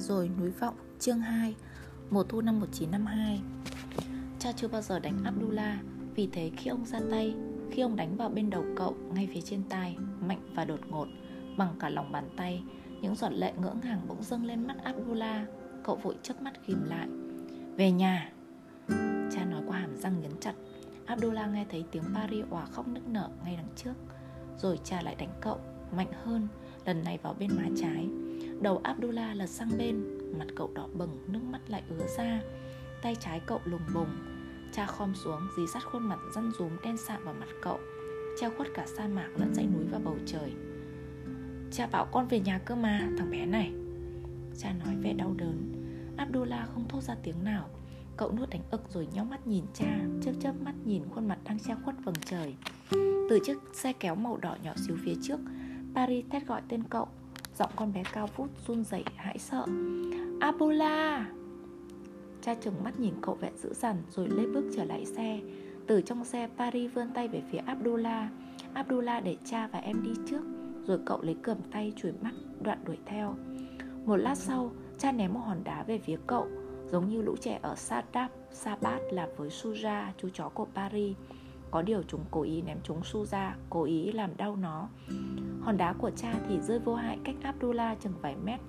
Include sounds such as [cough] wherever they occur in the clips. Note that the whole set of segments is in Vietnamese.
rồi, núi vọng, chương 2 Mùa thu năm 1952 Cha chưa bao giờ đánh Abdullah, Vì thế khi ông ra tay, Khi ông đánh vào bên đầu cậu, ngay phía trên tai, Mạnh và đột ngột, Bằng cả lòng bàn tay, Những giọt lệ ngỡ ngàng bỗng dâng lên mắt Abdullah, Cậu vội chớp mắt ghim lại. Về nhà. Cha nói qua hàm răng nhấn chặt. Abdullah nghe thấy tiếng Paris òa khóc nức nở ngay đằng trước, Rồi cha lại đánh cậu Mạnh hơn Lần này vào bên má trái. Đầu Abdullah lật sang bên Mặt cậu đỏ bừng, nước mắt lại ứa ra. Tay trái cậu lùng bùng Cha khom xuống, dí sát khuôn mặt răn rúm đen sạm vào mặt cậu Treo khuất cả sa mạc lẫn dãy núi và bầu trời. Cha bảo con về nhà cơ mà, thằng bé này. Cha nói vẻ đau đớn. Abdullah không thốt ra tiếng nào. Cậu nuốt đánh ực rồi nhó mắt nhìn cha Chớp chớp mắt nhìn khuôn mặt đang che khuất vầng trời. Từ chiếc xe kéo màu đỏ nhỏ xíu phía trước Paris thét gọi tên cậu. Giọng con bé cao vút run rẩy hãi sợ. Abola Cha chừng mắt nhìn cậu vẹn dữ dằn Rồi lê bước trở lại xe. Từ trong xe Paris vươn tay về phía Abdullah. Abdullah để cha và em đi trước Rồi cậu lấy cầm tay chùi mắt đoạn đuổi theo. Một lát sau Cha ném một hòn đá về phía cậu Giống như lũ trẻ ở Sadap, Sabat làm với Suja, chú chó của Paris có điều chúng cố ý ném chúng Suja, cố ý làm đau nó. Hòn đá của cha thì rơi vô hại cách Abdullah chừng vài mét.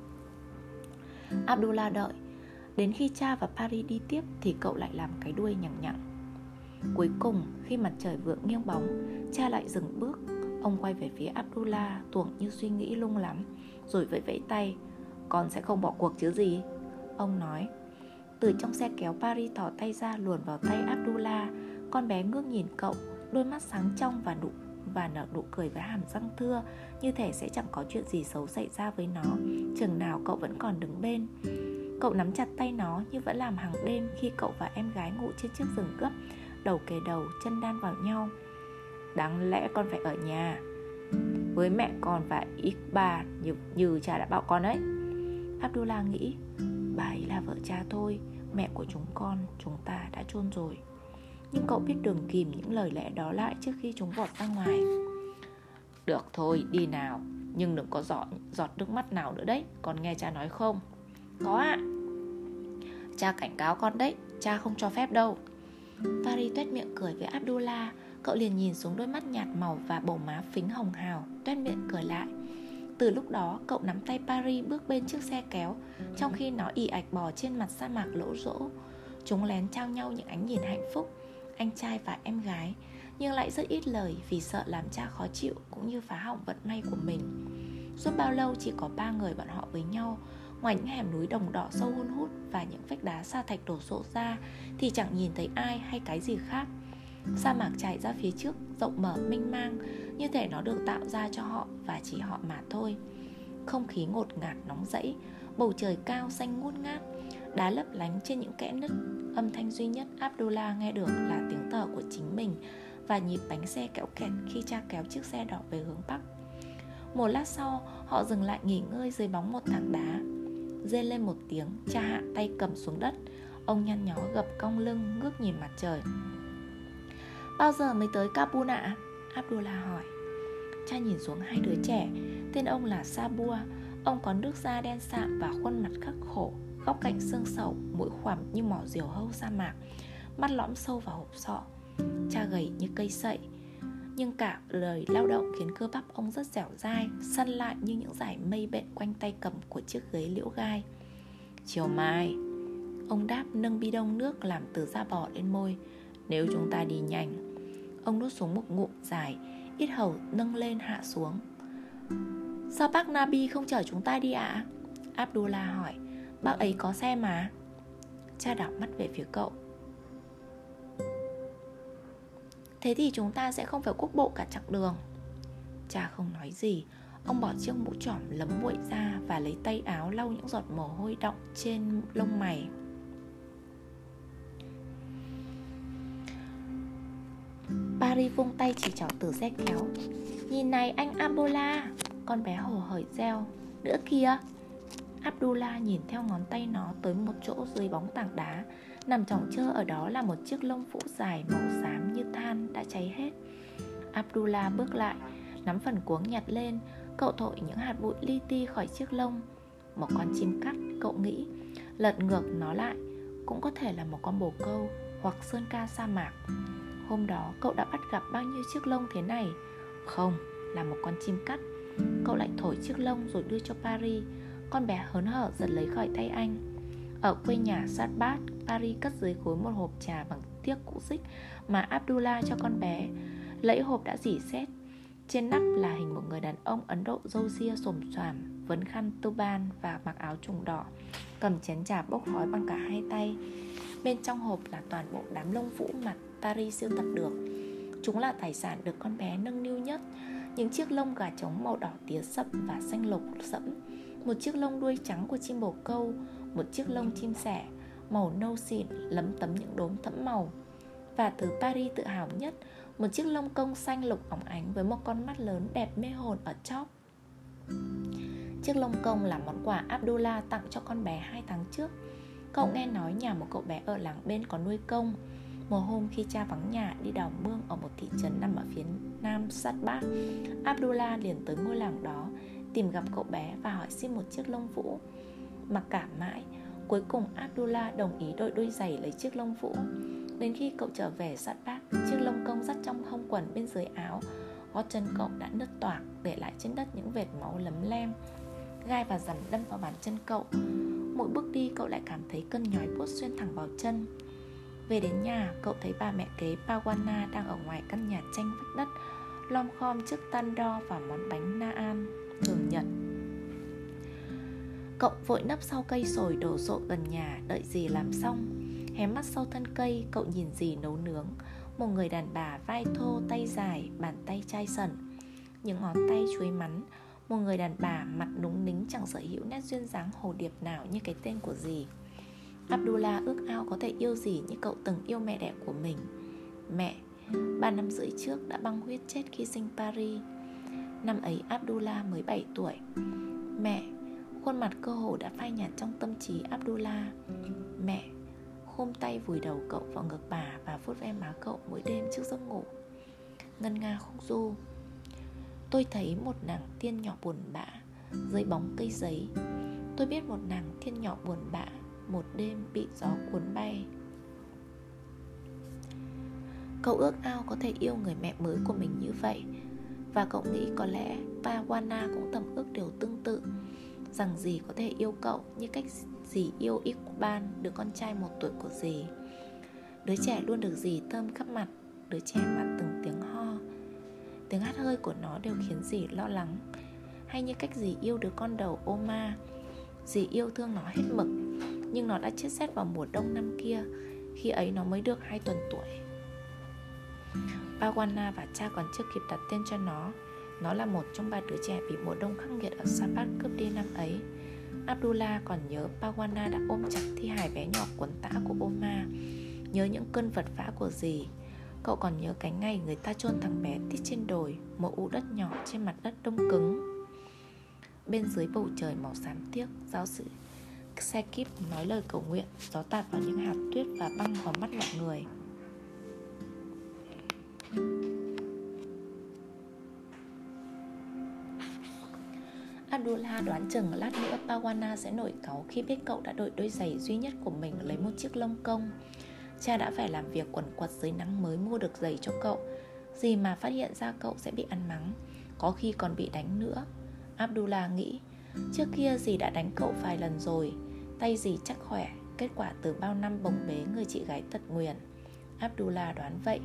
Abdullah đợi. Đến khi cha và Paris đi tiếp Thì cậu lại làm cái đuôi nhằng nhặng Cuối cùng khi mặt trời vừa nghiêng bóng Cha lại dừng bước. Ông quay về phía Abdullah Tuồng như suy nghĩ lung lắm Rồi vẫy vẫy tay. Con sẽ không bỏ cuộc chứ gì? Ông nói. Từ trong xe kéo Paris thỏ tay ra luồn vào tay Abdullah. Con bé ngước nhìn cậu Đôi mắt sáng trong và nụ và nở nụ cười với hàm răng thưa. Như thể sẽ chẳng có chuyện gì xấu xảy ra với nó. Chừng nào cậu vẫn còn đứng bên. Cậu nắm chặt tay nó như vẫn làm hàng đêm khi cậu và em gái ngủ trên chiếc giường gấp đầu kề đầu chân đan vào nhau. Đáng lẽ con phải ở nhà. Với mẹ con và Iqba như, như cha đã bảo con ấy. Abdullah nghĩ bà ấy là vợ cha thôi mẹ của chúng con chúng ta đã chôn rồi nhưng cậu biết đường kìm những lời lẽ đó lại trước khi chúng vọt ra ngoài. Được thôi, đi nào. Nhưng đừng có giọt, giọt nước mắt nào nữa đấy. Con nghe cha nói không? Có ạ. À. Cha cảnh cáo con đấy Cha không cho phép đâu. Paris tuét miệng cười với Abdullah. Cậu liền nhìn xuống đôi mắt nhạt màu và bầu má phính hồng hào Tuét miệng cười lại. Từ lúc đó cậu nắm tay Paris bước bên chiếc xe kéo Trong khi nó ì ạch bò trên mặt sa mạc lỗ rỗ. Chúng lén trao nhau những ánh nhìn hạnh phúc anh trai và em gái, nhưng lại rất ít lời vì sợ làm cha khó chịu cũng như phá hỏng vận may của mình. Suốt bao lâu chỉ có ba người bọn họ với nhau, ngoài những hẻm núi đồng đỏ sâu hun hút và những vách đá sa thạch đổ sộ ra thì chẳng nhìn thấy ai hay cái gì khác. Sa mạc trải ra phía trước, rộng mở minh mang, như thể nó được tạo ra cho họ và chỉ họ mà thôi. Không khí ngột ngạt, nóng rẫy, bầu trời cao xanh ngút ngát đá lấp lánh trên những kẽ nứt. Âm thanh duy nhất Abdullah nghe được là tiếng thở của chính mình và nhịp bánh xe kéo kẹt khi cha kéo chiếc xe đỏ về hướng bắc. Một lát sau, họ dừng lại nghỉ ngơi dưới bóng một tảng đá. Rên lên một tiếng, cha hạ tay cầm xuống đất. Ông nhăn nhó gập cong lưng, ngước nhìn mặt trời. Bao giờ mới tới Kabul ạ? Abdullah hỏi. Cha nhìn xuống hai đứa trẻ, tên ông là Sabua. Ông có nước da đen sạm và khuôn mặt khắc khổ góc cạnh xương sầu mũi khoằm như mỏ diều hâu sa mạc. Mắt lõm sâu vào hộp sọ cha gầy như cây sậy. Nhưng cả lời lao động khiến cơ bắp ông rất dẻo dai, săn lại như những dải mây bện quanh tay cầm của chiếc ghế liễu gai. Chiều mai, ông đáp nâng bi đông nước làm từ da bò lên môi, nếu chúng ta đi nhanh. Ông nuốt xuống một ngụm dài, ít hầu nâng lên hạ xuống. Sao bác nabi không chở chúng ta đi ạ? À? abdullah hỏi. Bác ấy có xe mà. Cha đảo mắt về phía cậu. Thế thì chúng ta sẽ không phải quốc bộ cả chặng đường. Cha không nói gì. Ông bỏ chiếc mũ trỏm lấm bụi ra Và lấy tay áo lau những giọt mồ hôi đọng trên lông mày. Paris vung tay chỉ trỏ từ xe kéo. Nhìn này, anh Ambola Con bé hồ hởi reo. Nữa kia Abdullah nhìn theo ngón tay nó tới một chỗ dưới bóng tảng đá. Nằm trọng trơ ở đó là một chiếc lông vũ dài màu xám như than đã cháy hết. Abdullah bước lại, nắm phần cuống nhặt lên Cậu thổi những hạt bụi li ti khỏi chiếc lông. Một con chim cắt, cậu nghĩ Lật ngược nó lại Cũng có thể là một con bồ câu Hoặc sơn ca sa mạc. Hôm đó cậu đã bắt gặp bao nhiêu chiếc lông thế này? Không, là một con chim cắt. Cậu lại thổi chiếc lông rồi đưa cho Paris. Con bé hớn hở giật lấy khỏi tay anh. Ở quê nhà sát bát Paris cất dưới gối một hộp trà bằng tiếc cũ xích Mà Abdullah cho con bé. Lẫy hộp đã dỉ xét. Trên nắp là hình một người đàn ông Ấn Độ râu ria xồm xoàm, Vấn khăn turban và mặc áo trùng đỏ, Cầm chén trà bốc khói bằng cả hai tay. Bên trong hộp là toàn bộ đám lông vũ mặt Paris siêu tập được. Chúng là tài sản được con bé nâng niu nhất. Những chiếc lông gà trống màu đỏ tía sậm và xanh lục sẫm một chiếc lông đuôi trắng của chim bồ câu một chiếc lông chim sẻ màu nâu xịn lấm tấm những đốm thẫm màu. Và thứ Paris tự hào nhất một chiếc lông công xanh lục óng ánh với một con mắt lớn đẹp mê hồn ở chóp. Chiếc lông công là món quà Abdullah tặng cho con bé hai tháng trước. Cậu nghe nói nhà một cậu bé ở làng bên có nuôi công một hôm khi cha vắng nhà đi đào mương ở một thị trấn nằm ở phía nam Sát Bác, Abdullah liền tới ngôi làng đó tìm gặp cậu bé và hỏi xin một chiếc lông vũ. Mặc cả mãi, cuối cùng Abdullah đồng ý đội đôi giày lấy chiếc lông vũ. Đến khi cậu trở về Satbat, chiếc lông công dắt trong hông quần bên dưới áo, gót chân cậu đã nứt toạc để lại trên đất những vệt máu lấm lem. Gai và rắn đâm vào bàn chân cậu. Mỗi bước đi cậu lại cảm thấy cơn nhói buốt xuyên thẳng vào chân về đến nhà, cậu thấy bà mẹ kế Pawana đang ở ngoài căn nhà tranh vách đất Lom khom trước tan đo và món bánh naan thường nhật Cậu vội nấp sau cây sồi đổ rộ gần nhà đợi dì làm xong. Hé mắt sau thân cây, cậu nhìn dì nấu nướng. Một người đàn bà vai thô, tay dài, bàn tay chai sần. Những ngón tay chuối mắn. Một người đàn bà mặt núng nính chẳng sở hữu nét duyên dáng hồ điệp nào như cái tên của dì. Abdullah ước ao có thể yêu gì như cậu từng yêu mẹ đẻ của mình. Mẹ, ba năm rưỡi trước đã băng huyết chết khi sinh Paris. Năm ấy Abdullah mới 7 tuổi. Mẹ, khuôn mặt cơ hồ đã phai nhạt trong tâm trí Abdullah. Mẹ, khôm tay vùi đầu cậu vào ngực bà và vuốt ve má cậu mỗi đêm trước giấc ngủ. Ngân nga khúc du. Tôi thấy một nàng tiên nhỏ buồn bã Dưới bóng cây giấy. Tôi biết một nàng tiên nhỏ buồn bã một đêm bị gió cuốn bay. Cậu ước ao có thể yêu người mẹ mới của mình như vậy. Và cậu nghĩ có lẽ Pawana cũng tầm ước điều tương tự Rằng dì có thể yêu cậu như cách dì yêu Iqbal, đứa con trai một tuổi của dì. Đứa trẻ luôn được dì thơm khắp mặt Đứa trẻ mà từng tiếng ho. Tiếng hát hơi của nó đều khiến dì lo lắng. Hay như cách dì yêu đứa con đầu Oma Dì yêu thương nó hết mực nhưng nó đã chết rét vào mùa đông năm kia Khi ấy nó mới được 2 tuần tuổi. Pawana và cha còn chưa kịp đặt tên cho nó. Nó là một trong ba đứa trẻ bị mùa đông khắc nghiệt ở Sapat cướp đi năm ấy. Abdullah còn nhớ Pawana đã ôm chặt thi hài bé nhỏ quấn tã của Oma Nhớ những cơn vật vã của dì. Cậu còn nhớ cái ngày người ta chôn thằng bé tít trên đồi, Một ụ đất nhỏ trên mặt đất đông cứng. Bên dưới bầu trời màu xám tiếc, Giáo sư xe kíp nói lời cầu nguyện, Gió tạt vào những hạt tuyết và băng vào mắt mọi người. Abdullah đoán chừng lát nữa Pawana sẽ nổi cáu khi biết cậu đã đội đôi giày duy nhất của mình lấy một chiếc lông công. Cha đã phải làm việc quần quật dưới nắng mới mua được giày cho cậu. Gì mà phát hiện ra cậu sẽ bị ăn mắng, có khi còn bị đánh nữa. Abdullah nghĩ, trước kia dì đã đánh cậu vài lần rồi, Tay gì chắc khỏe Kết quả từ bao năm bồng bế người chị gái tật nguyền Abdullah đoán vậy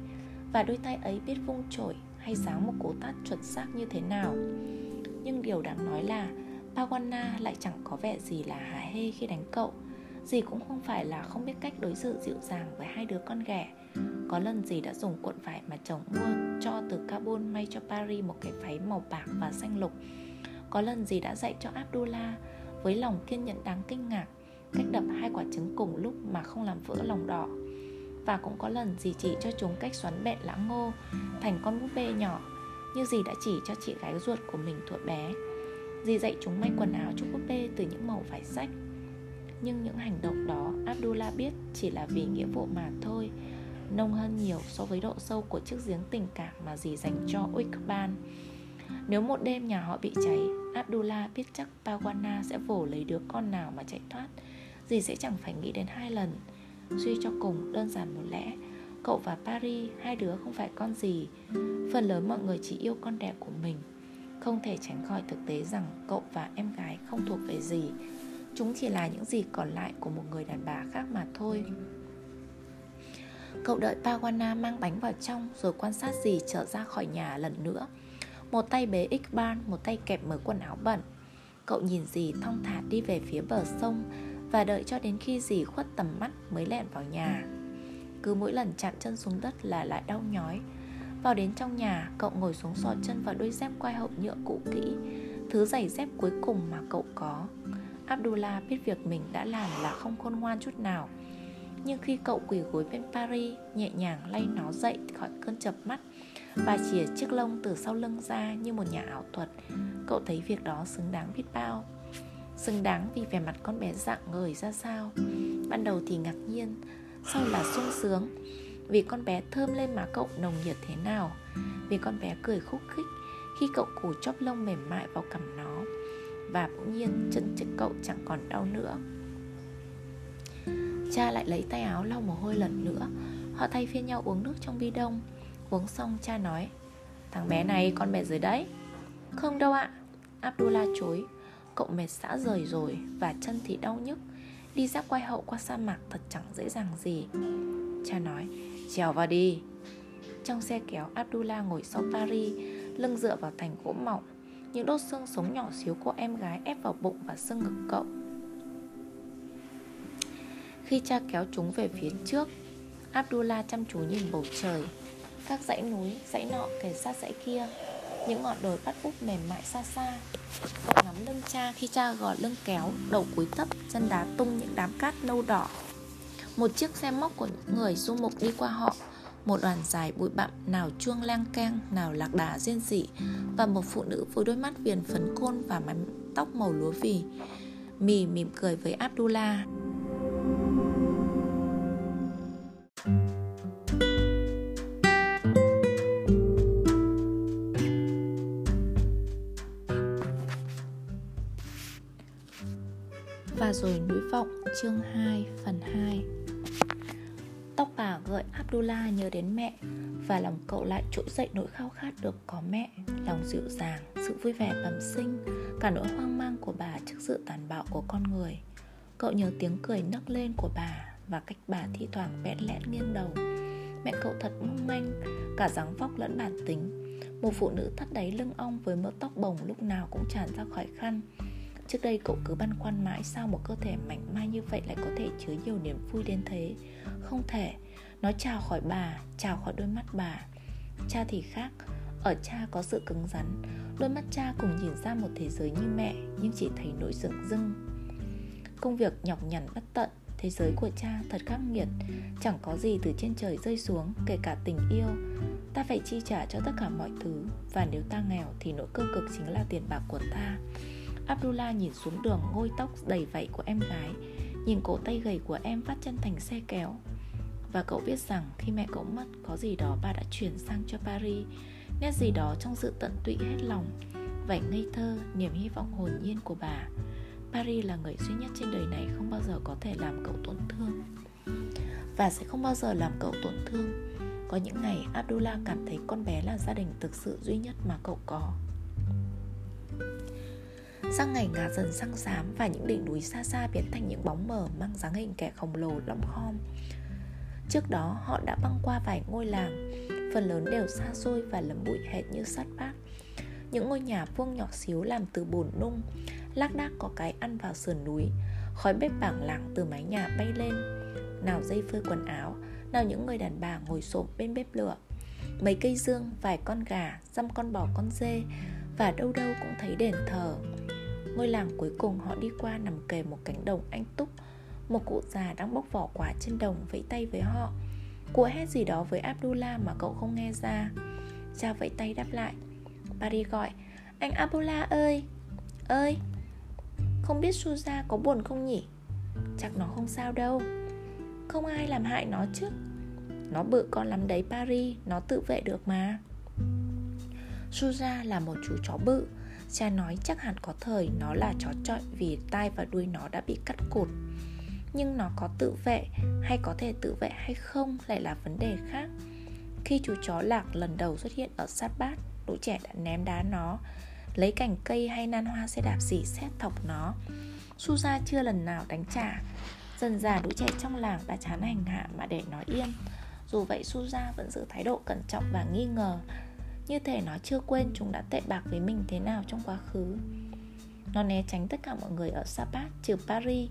và đôi tay ấy biết vung chổi Hay giáng một cú tát chuẩn xác như thế nào. Nhưng điều đáng nói là, Pawana lại chẳng có vẻ gì là hả hê khi đánh cậu. Dì cũng không phải là không biết cách đối xử dịu dàng với hai đứa con ghẻ. Có lần dì đã dùng cuộn vải mà chồng mua cho từ Kabul may cho Paris một cái váy màu bạc và xanh lục. Có lần dì đã dạy cho Abdullah với lòng kiên nhẫn đáng kinh ngạc, cách đập hai quả trứng cùng lúc mà không làm vỡ lòng đỏ và cũng có lần dì chỉ cho chúng cách xoắn bẹn lá ngô thành con búp bê nhỏ, như dì đã chỉ cho chị gái ruột của mình thuở bé. Dì dạy chúng may quần áo cho búp bê từ những màu vải sách. Nhưng những hành động đó, Abdullah biết chỉ là vì nghĩa vụ mà thôi, nông hơn nhiều so với độ sâu của chiếc giếng tình cảm mà dì dành cho Uikban nếu một đêm nhà họ bị cháy, Abdullah biết chắc Pawana sẽ vồ lấy đứa con nào mà chạy thoát. Dì sẽ chẳng phải nghĩ đến hai lần. Suy cho cùng, đơn giản một lẽ. Cậu và Paris, hai đứa không phải con gì. Phần lớn mọi người chỉ yêu con đẹp của mình. Không thể tránh khỏi thực tế rằng cậu và em gái không thuộc về gì. Chúng chỉ là những gì còn lại của một người đàn bà khác mà thôi. Cậu đợi Pawana mang bánh vào trong, Rồi quan sát gì trở ra khỏi nhà lần nữa. Một tay bế Iqbal, Một tay kẹp mở quần áo bẩn. Cậu nhìn dì thong thả đi về phía bờ sông và đợi cho đến khi dì khuất tầm mắt Mới lẹn vào nhà. Cứ mỗi lần chạm chân xuống đất là lại đau nhói. Vào đến trong nhà, Cậu ngồi xuống sò chân vào đôi dép quai hậu nhựa cũ kỹ, Thứ giày dép cuối cùng mà cậu có. Abdullah biết việc mình đã làm là không khôn ngoan chút nào. Nhưng khi cậu quỳ gối bên Paris, Nhẹ nhàng lay nó dậy khỏi cơn chập mắt Và chìa chiếc lông từ sau lưng ra như một nhà ảo thuật, Cậu thấy việc đó xứng đáng biết bao. Xứng đáng vì vẻ mặt con bé dạng ngời ra sao. Ban đầu thì ngạc nhiên, sau là sung sướng. Vì con bé thơm lên má cậu nồng nhiệt thế nào? Vì con bé cười khúc khích khi cậu củ chóp lông mềm mại vào cằm nó. Và bỗng nhiên chân chân cậu chẳng còn đau nữa. Cha lại lấy tay áo lau mồ hôi lần nữa. Họ thay phiên nhau uống nước trong bi đông. Uống xong cha nói, thằng bé này con bé dưới đấy. Không đâu ạ. Abdullah chối cậu mệt xã rời rồi và chân thì đau nhức. Đi giáp quay hậu qua sa mạc thật chẳng dễ dàng gì. Cha nói Trèo vào đi. Trong xe kéo Abdullah ngồi sau Paris Lưng dựa vào thành gỗ mỏng. Những đốt xương sống nhỏ xíu của em gái ép vào bụng và xương ngực cậu. Khi cha kéo chúng về phía trước Abdullah chăm chú nhìn bầu trời. Các dãy núi, dãy nọ kề sát dãy kia. Những ngọn đồi bắt úp mềm mại xa xa. Cậu ngắm lưng cha khi cha gò lưng kéo Đầu cúi thấp, chân đá tung những đám cát nâu đỏ. Một chiếc xe móc của những người du mục đi qua họ Một đoàn dài bụi bặm nào chuông leng keng Nào lạc đà riêng dị Và một phụ nữ với đôi mắt viền phấn côn Và mái tóc màu lúa vì Mì mỉm cười với Abdullah. Và rồi núi vọng chương 2 phần 2 Tóc bà gợi Abdullah nhớ đến mẹ Và lòng cậu lại trỗi dậy nỗi khao khát được có mẹ Lòng dịu dàng, sự vui vẻ bẩm sinh Cả nỗi hoang mang của bà trước sự tàn bạo của con người. Cậu nhớ tiếng cười nấc lên của bà Và cách bà thi thoảng bẽn lẽn nghiêng đầu. Mẹ cậu thật mong manh Cả dáng vóc lẫn bản tính. Một phụ nữ thắt đáy lưng ong với mớ tóc bồng lúc nào cũng tràn ra khỏi khăn Trước đây cậu cứ băn khoăn mãi sao một cơ thể mảnh mai như vậy lại có thể chứa nhiều niềm vui đến thế? Không thể. Nó chào khỏi bà, chào khỏi đôi mắt bà. Cha thì khác. Ở cha có sự cứng rắn. Đôi mắt cha cùng nhìn ra một thế giới như mẹ Nhưng chỉ thấy nỗi rừng rưng. Công việc nhọc nhằn bất tận Thế giới của cha thật khắc nghiệt. Chẳng có gì từ trên trời rơi xuống Kể cả tình yêu. Ta phải chi trả cho tất cả mọi thứ Và nếu ta nghèo thì nỗi cơ cực chính là tiền bạc của ta. Abdullah nhìn xuống đường ngôi tóc đầy vẫy của em gái Nhìn cổ tay gầy của em vắt chân thành xe kéo. Và cậu biết rằng khi mẹ cậu mất Có gì đó bà đã chuyển sang cho Paris Nét gì đó trong sự tận tụy hết lòng Vẻ ngây thơ, niềm hy vọng hồn nhiên của bà. Paris là người duy nhất trên đời này Không bao giờ có thể làm cậu tổn thương. Và sẽ không bao giờ làm cậu tổn thương. Có những ngày Abdullah cảm thấy con bé là gia đình thực sự duy nhất mà cậu có. Sang ngày ngả dần sang xám và những đỉnh núi xa xa biến thành những bóng mờ mang dáng hình kẻ khổng lồ lõm khom. Trước đó họ đã băng qua vài ngôi làng, phần lớn đều xa xôi và lấm bụi hệt như sắt bát. Những ngôi nhà vuông nhỏ xíu làm từ bùn nung, lác đác có cái ăn vào sườn núi, khói bếp bảng lặng từ mái nhà bay lên. Nào dây phơi quần áo, nào những người đàn bà ngồi xổm bên bếp lửa. Mấy cây dương, vài con gà, dăm con bò con dê và đâu đâu cũng thấy đền thờ Ngôi làng cuối cùng họ đi qua nằm kề một cánh đồng anh túc. Một cụ già đang bóc vỏ quả trên đồng vẫy tay với họ. Cụ hét gì đó với Abdullah mà cậu không nghe ra. Cha vẫy tay đáp lại. Paris gọi, Anh Abdullah ơi Ơi, Không biết Suza có buồn không nhỉ? Chắc nó không sao đâu. Không ai làm hại nó chứ. Nó bự con lắm đấy, Paris, Nó tự vệ được mà. Suza là một chú chó bự Cha nói chắc hẳn có thời nó là chó trọi vì tai và đuôi nó đã bị cắt cụt. Nhưng nó có tự vệ hay có thể tự vệ hay không lại là vấn đề khác. Khi chú chó lạc lần đầu xuất hiện ở sát bát, Lũ trẻ đã ném đá nó, Lấy cành cây hay nan hoa xe đạp dỉ xét thọc nó. Suza chưa lần nào đánh trả. Dần dà lũ trẻ trong làng đã chán hành hạ mà để nó yên. Dù vậy Suza vẫn giữ thái độ cẩn trọng và nghi ngờ. Như thể nó chưa quên chúng đã tệ bạc với mình thế nào trong quá khứ. Nó né tránh tất cả mọi người ở Sapa trừ Paris,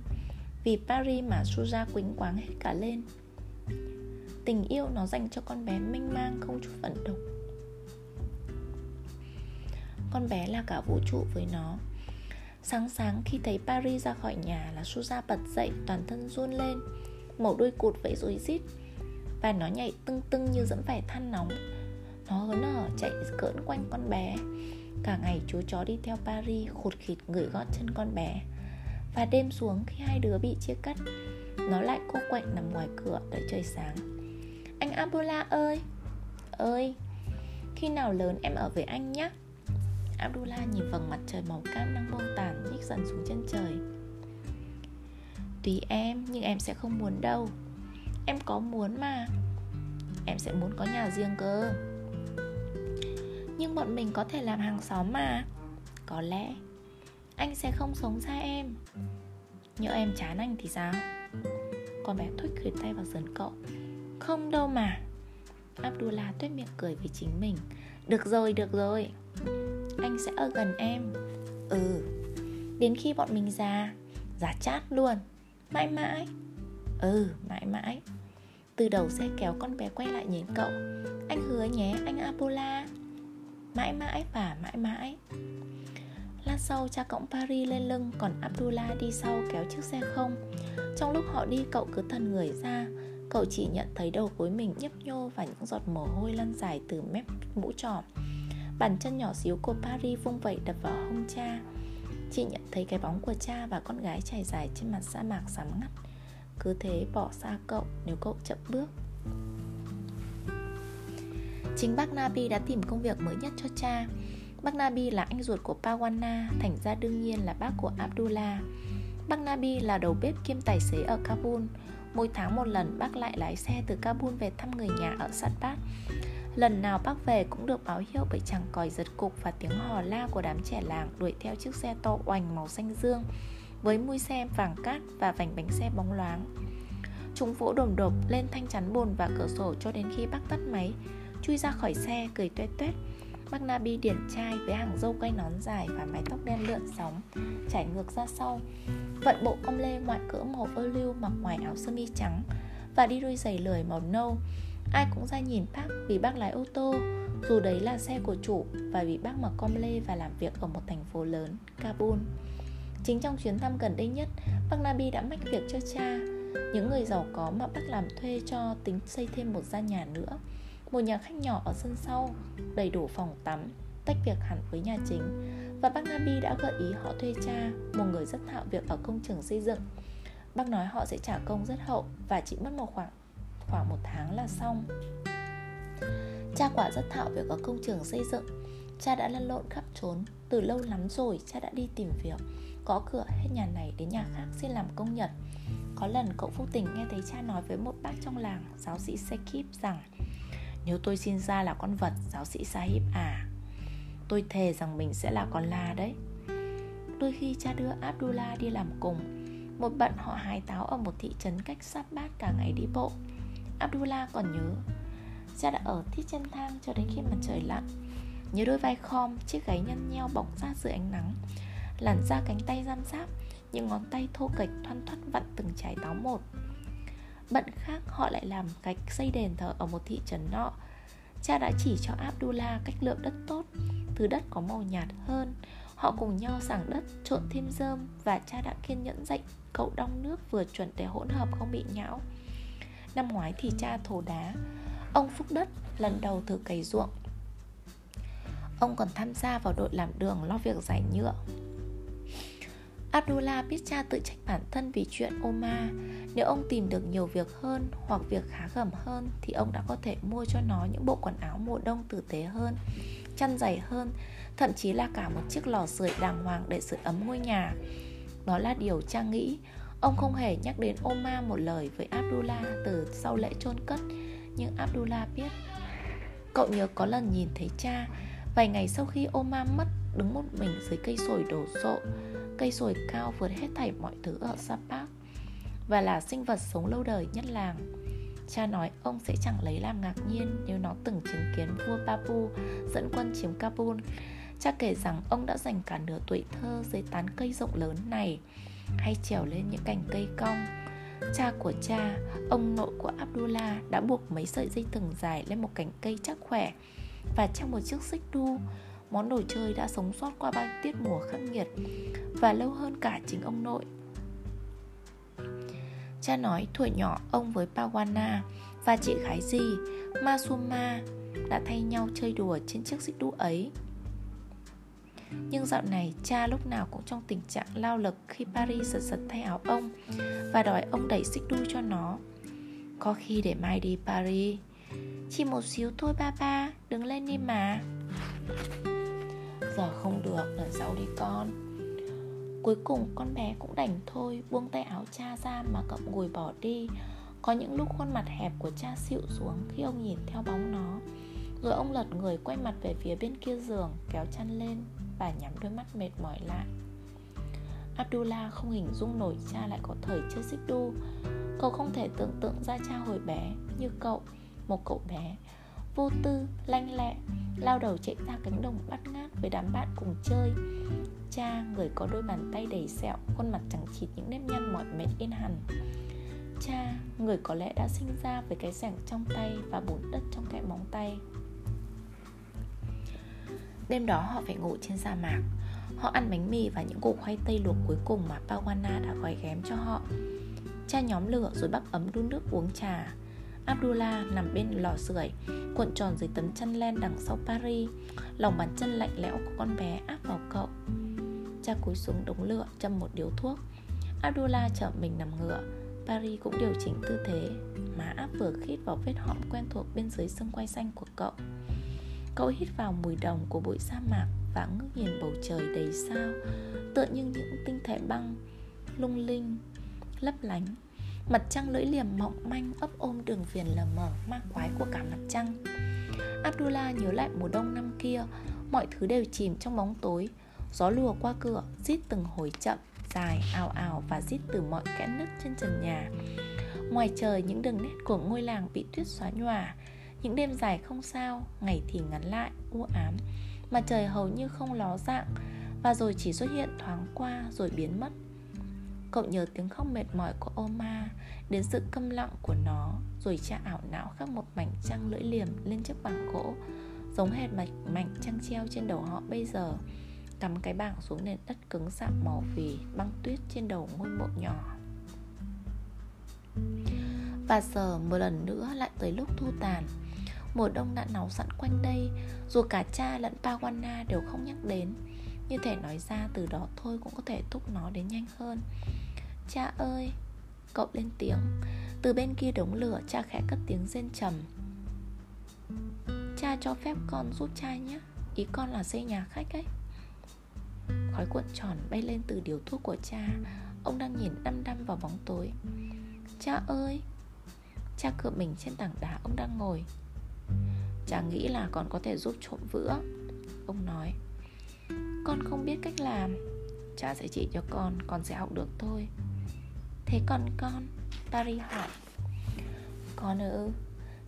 Vì Paris mà Suza quýnh quáng hết cả lên. Tình yêu nó dành cho con bé minh mang không chút vận động. Con bé là cả vũ trụ với nó. Sáng sáng khi thấy Paris ra khỏi nhà là Suza bật dậy, toàn thân run lên Mổ đuôi cụt vẫy rồi rít, Và nó nhảy tưng tưng như dẫm phải than nóng. Nó hớn hở chạy cỡn quanh con bé. Cả ngày chú chó đi theo Paris khụt khịt người gót chân con bé. Và đêm xuống khi hai đứa bị chia cắt Nó lại cô quạnh nằm ngoài cửa đợi trời sáng. Anh Abdullah ơi! Ơi! Khi nào lớn em ở với anh nhé Abdullah nhìn vầng mặt trời màu cam đang buông tàn nhích dần xuống chân trời. Tùy em, nhưng em sẽ không muốn đâu. Em có muốn mà. Em sẽ muốn có nhà riêng cơ. Nhưng bọn mình có thể làm hàng xóm mà. Có lẽ Anh sẽ không sống xa em. Nhỡ em chán anh thì sao? Con bé thúc khuyệt tay vào sườn cậu. Không đâu mà. Abdullah tuyết miệng cười với chính mình. Được rồi, được rồi. Anh sẽ ở gần em. Ừ. Đến khi bọn mình già Già chát luôn. Mãi mãi. Ừ mãi mãi. Từ đầu xe kéo con bé quay lại nhìn cậu. Anh hứa nhé anh abdullah. Mãi mãi và mãi mãi. Lát sau, cha cõng Paris lên lưng, Còn Abdullah đi sau kéo chiếc xe không. Trong lúc họ đi, cậu cứ thần người ra. Cậu chỉ nhận thấy đầu gối mình nhấp nhô Và những giọt mồ hôi lăn dài từ mép mũ tròn. Bàn chân nhỏ xíu của Paris vung vẩy đập vào hông cha. Chị nhận thấy cái bóng của cha và con gái trải dài trên mặt sa mạc sắm ngắt. Cứ thế bỏ xa cậu nếu cậu chậm bước. Chính bác Nabi đã tìm công việc mới nhất cho cha. Bác Nabi là anh ruột của Pawana Thành ra đương nhiên là bác của Abdullah. Bác Nabi là đầu bếp kiêm tài xế ở Kabul. Mỗi tháng một lần bác lại lái xe từ Kabul về thăm người nhà ở Satbat Lần nào bác về cũng được báo hiệu bởi chàng còi giật cục và tiếng hò la của đám trẻ làng đuổi theo chiếc xe to oành màu xanh dương với mui xe vàng cát và vành bánh xe bóng loáng. Chúng vỗ đồm đột lên thanh chắn bồn và cửa sổ cho đến khi bác tắt máy, chui ra khỏi xe cười tuét tuét. Bác Nabi điển trai với hàng râu quay nón dài và mái tóc đen lượn sóng, trải ngược ra sau. Vận bộ ông lê ngoại cỡ màu ô lưu mặc ngoài áo sơ mi trắng và đi đôi giày lười màu nâu Ai cũng ra nhìn bác vì bác lái ô tô Dù đấy là xe của chủ Và vì bác mặc com lê và làm việc ở một thành phố lớn, Kabul Chính trong chuyến thăm gần đây nhất Bác Nabi đã mách việc cho cha Những người giàu có mà bác làm thuê cho tính xây thêm một gian nhà nữa một nhà khách nhỏ ở sân sau, Đầy đủ phòng tắm, Tách việc hẳn với nhà chính. Và bác Nabi đã gợi ý họ thuê cha, Một người rất thạo việc ở công trường xây dựng. Bác nói họ sẽ trả công rất hậu Và chỉ mất một khoảng khoảng một tháng là xong. Cha quả rất thạo việc ở công trường xây dựng. Cha đã lăn lộn khắp trốn, Từ lâu lắm rồi cha đã đi tìm việc. Có cửa hết nhà này đến nhà khác xin làm công nhật. Có lần cậu vô tình nghe thấy cha nói với một bác trong làng, Giáo sĩ Sekip rằng nếu tôi sinh ra là con vật Giáo sĩ Sahib à Tôi thề rằng mình sẽ là con la đấy. Đôi khi cha đưa Abdullah đi làm cùng Một bận họ hái táo ở một thị trấn cách sát bát cả ngày đi bộ. Abdullah còn nhớ Cha đã ở thiết chân thang cho đến khi mặt trời lặn. Nhớ đôi vai khom, chiếc gáy nhăn nheo bọc ra dưới ánh nắng Làn da cánh tay giam giáp Những ngón tay thô kệch thoăn thoắt vặn từng trái táo một. Bận khác họ lại làm gạch xây đền thờ ở một thị trấn nọ. Cha đã chỉ cho Abdullah cách lựa đất tốt Thứ đất có màu nhạt hơn. Họ cùng nhau sảng đất, trộn thêm rơm Và cha đã kiên nhẫn dạy cậu đong nước vừa chuẩn để hỗn hợp không bị nhão. Năm ngoái thì cha thổ đá. Ông Phúc Đất lần đầu thử cày ruộng. Ông còn tham gia vào đội làm đường lo việc giải nhựa. Abdullah biết cha tự trách bản thân vì chuyện Oma. Nếu ông tìm được nhiều việc hơn hoặc việc khá gầm hơn Thì ông đã có thể mua cho nó những bộ quần áo mùa đông tử tế hơn, chăn dày hơn, Thậm chí là cả một chiếc lò sưởi đàng hoàng để sưởi ấm ngôi nhà. Đó là điều cha nghĩ. Ông không hề nhắc đến Oma một lời với Abdullah từ sau lễ chôn cất. Nhưng Abdullah biết, Cậu nhớ có lần nhìn thấy cha, Vài ngày sau khi Oma mất, Đứng một mình dưới cây sồi đổ sộ Cây sồi cao vượt hết thảy mọi thứ ở Sapa Và là sinh vật sống lâu đời nhất làng. Cha nói ông sẽ chẳng lấy làm ngạc nhiên Nếu nó từng chứng kiến vua Babu Dẫn quân chiếm Kabul. Cha kể rằng ông đã dành cả nửa tuổi thơ Dưới tán cây rộng lớn này Hay trèo lên những cành cây cong. Cha của cha, ông nội của Abdullah đã buộc mấy sợi dây thừng dài lên một cành cây chắc khỏe Và trong một chiếc xích đu Món đồ chơi đã sống sót qua bao tiết mùa khắc nghiệt Và lâu hơn cả chính ông nội Cha nói tuổi nhỏ ông với Pawana và chị gái gì Masuma đã thay nhau chơi đùa trên chiếc xích đu ấy nhưng dạo này cha lúc nào cũng trong tình trạng lao lực khi Paris giật giật thay áo ông và đòi ông đẩy xích đu cho nó. Có khi để mai đi Paris. Chỉ một xíu thôi ba ba, đứng lên đi mà. Giờ không được, lần sau đi con. Cuối cùng con bé cũng đành thôi Buông tay áo cha ra mà cậu gùi bỏ đi. Có những lúc khuôn mặt hẹp của cha xịu xuống Khi ông nhìn theo bóng nó. Rồi ông lật người quay mặt về phía bên kia giường Kéo chăn lên và nhắm đôi mắt mệt mỏi lại. Abdullah không hình dung nổi cha lại có thời chơi xích đu. Cậu không thể tưởng tượng ra cha hồi bé như cậu Một cậu bé vô tư, lanh lẹ Lao đầu chạy ra cánh đồng bắt ngát với đám bạn cùng chơi. Cha, người có đôi bàn tay đầy sẹo Khuôn mặt chẳng chịt những nếp nhăn mỏi mệt yên hẳn. Cha, người có lẽ đã sinh ra với cái sẻng trong tay Và bùn đất trong kẽ móng tay. Đêm đó họ phải ngủ trên sa mạc. Họ ăn bánh mì và những củ khoai tây luộc cuối cùng mà Pawana đã gói ghém cho họ. Cha nhóm lửa rồi bắt ấm đun nước uống trà. Abdullah nằm bên lò sưởi, Cuộn tròn dưới tấm chăn len đằng sau Paris. Lòng bàn chân lạnh lẽo của con bé áp vào cậu. Cha cúi xuống đống lửa châm một điếu thuốc. Abdullah chở mình nằm ngửa Paris cũng điều chỉnh tư thế. Má áp vừa khít vào vết hõm quen thuộc bên dưới xương quai xanh của cậu. Cậu hít vào mùi đồng của bụi sa mạc Và ngước nhìn bầu trời đầy sao, Tựa như những tinh thể băng, Lung linh, Lấp lánh. Mặt trăng lưỡi liềm mỏng manh ấp ôm đường viền lờ mờ ma quái của cả mặt trăng. Abdullah nhớ lại mùa đông năm kia Mọi thứ đều chìm trong bóng tối. Gió lùa qua cửa Rít từng hồi chậm Dài ào ào và rít từ mọi kẽ nứt trên trần nhà. Ngoài trời những đường nét của ngôi làng bị tuyết xóa nhòa. Những đêm dài không sao Ngày thì ngắn lại, u ám. Mà trời hầu như không ló dạng Và rồi chỉ xuất hiện thoáng qua rồi biến mất. Cậu nhớ tiếng khóc mệt mỏi của Oma Đến sự câm lặng của nó Rồi cha ảo não khắc một mảnh trăng lưỡi liềm lên chiếc bảng gỗ Giống hệt mảnh, mảnh trăng treo trên đầu họ bây giờ Cắm cái bảng xuống nền đất cứng sạm màu vì băng tuyết trên đầu ngôi mộ nhỏ. Và giờ một lần nữa lại tới lúc thu tàn Mùa đông đã nóng sẵn quanh đây Dù cả cha lẫn Pawana đều không nhắc đến. Như thể nói ra từ đó thôi cũng có thể thúc nó đến nhanh hơn. Cha ơi! Cậu lên tiếng. Từ bên kia đống lửa, cha khẽ cất tiếng rên trầm. Cha cho phép con giúp cha nhé. Ý con là xây nhà khách ấy. Khói cuộn tròn bay lên từ điều thuốc của cha. Ông đang nhìn đăm đăm vào bóng tối. Cha ơi! Cha cựa mình trên tảng đá, ông đang ngồi. Cha nghĩ là con có thể giúp trộm vữa. Ông nói. Con không biết cách làm. Cha sẽ chỉ cho con Con sẽ học được thôi. Thế còn con? Tari hỏi. Con ư